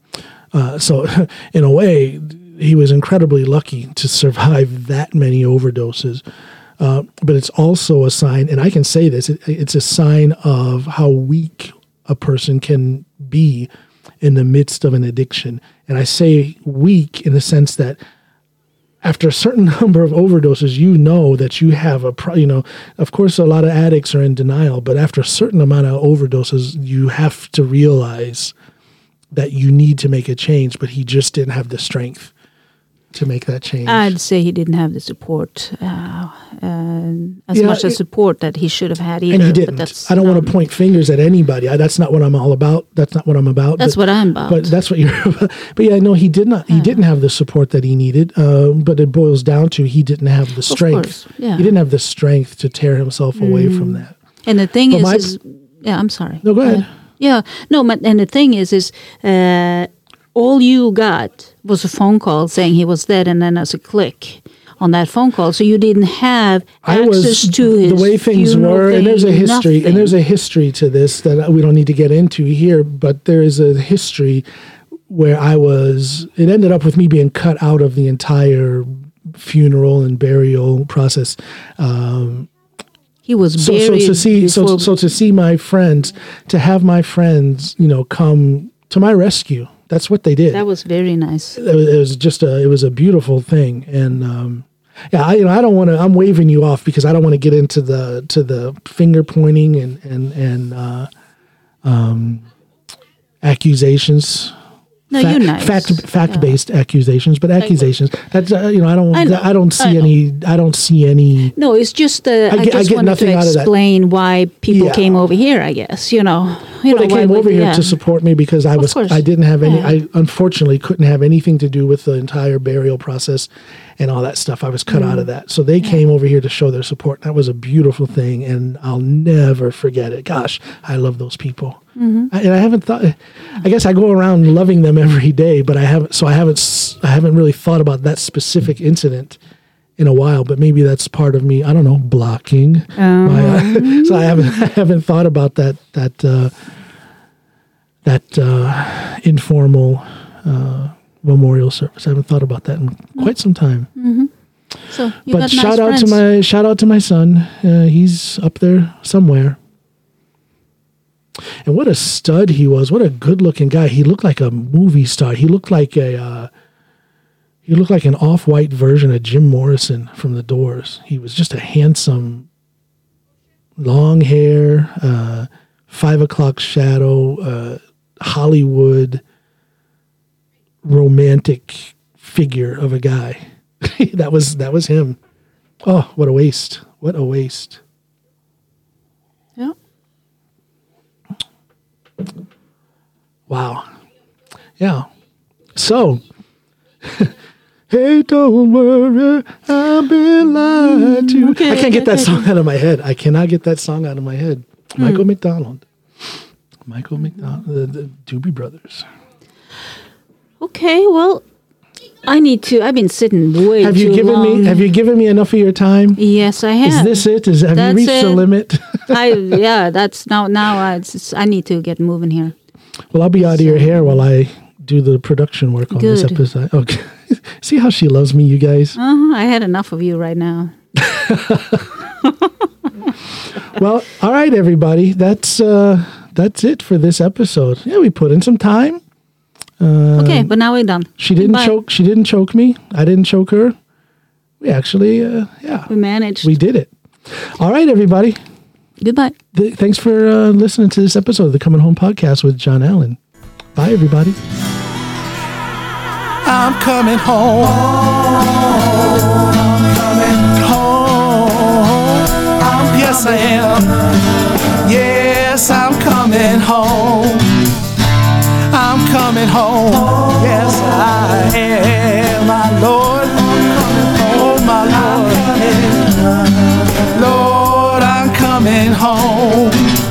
Uh, so in a way, he was incredibly lucky to survive that many overdoses. Uh, but it's also a sign, and I can say this: it, it's a sign of how weak a person can be in the midst of an addiction. And I say weak in the sense that after a certain number of overdoses, you know that you have a, pro- you know, of course, a lot of addicts are in denial, but after a certain amount of overdoses, you have to realize that you need to make a change. But he just didn't have the strength to make that change. I'd say he didn't have the support, uh, uh, as Yeah, much as support that he should have had either. and he didn't. I don't want um, to point fingers at anybody. I, that's not what I'm all about. That's not what I'm about. That's but- what I'm about. But that's what you're. About. But yeah, no, he did not. He didn't have the support that he needed. Um, but it boils down to he didn't have the strength. course, yeah. Mm. He didn't have the strength to tear himself away from that. And the thing is, my- is, yeah, I'm sorry. No, go ahead. Yeah, no, but and the thing is, is uh, all you got was a phone call saying he was dead, and then there's a click on that phone call, so you didn't have I access was to his the way things were, and there's a history, nothing. and there's a history to this that we don't need to get into here. But there is a history where I was. It ended up with me being cut out of the entire funeral and burial process. Um, he was so, so to see so, so to see my friends to have my friends you know come to my rescue that's what they did. That was very nice. it was, it was just a it was a beautiful thing. And um yeah I, you know I don't want to I'm waving you off because I don't want to get into the to the finger pointing and and and uh um accusations No, fact, you're nice. fact fact based accusations but accusations that's uh, you know I don't I I, don't see I any I don't see any No, it's just uh, I, get- I just get wanted nothing to out of that. explain why people Yeah. came over here. I guess you know. You well, know they came we- over here yeah. to support me because I was. I didn't have any. I unfortunately couldn't have anything to do with the entire burial process and all that stuff. I was cut Mm. out of that. So they came over here to show their support. That was a beautiful thing and I'll never forget it. Gosh, I love those people. Mm-hmm. I, and I haven't thought I guess I go around loving them every day, but I haven't so I haven't I haven't really thought about that specific incident in a while, but maybe that's part of me. I don't know, blocking. My, uh, so I haven't I haven't thought about that that uh, that uh, informal uh, memorial service. I haven't thought about that in quite some time. So you but shout nice out friends. to my shout out to my son. Uh, he's up there somewhere. And what a stud he was! What a good-looking guy. He looked like a movie star. He looked like a uh, he looked like an off-white version of Jim Morrison from The Doors. He was just a handsome, long hair, uh, five o'clock shadow, uh, Hollywood romantic figure of a guy. that was that was him. Oh, what a waste! What a waste! Yeah. Wow. Yeah. So, hey, don't worry, I've been lied to. Okay, I can't get that song out of my head. I cannot get that song out of my head. Michael hmm. McDonald. Michael McDonald, the, the Doobie Brothers. Okay. Well, I need to. I've been sitting way Have you too given long. me? Have you given me enough of your time? Yes, I have. Is this it? Is have That's you reached the it. limit? I yeah. That's now. Now I, it's, I need to get moving here. well, I'll be out of your hair while I do the production work on this Good. episode. Okay. See how she loves me, you guys. Uh-huh, I had enough of you right now. well, all right, everybody. That's uh that's it for this episode. Yeah, we put in some time. Okay, but now we're done. She didn't Goodbye. choke. She didn't choke me. I didn't choke her. We actually, uh, yeah, We managed. we did it. All right, everybody. Goodbye. Th- thanks for uh, listening to this episode of the Coming Home podcast with John Alan. Bye, everybody. I'm coming home. I'm coming home. Yes, I am. Yes, I'm coming home. Coming home. Yes, I am. My Lord, oh my Lord. Lord, I'm coming home.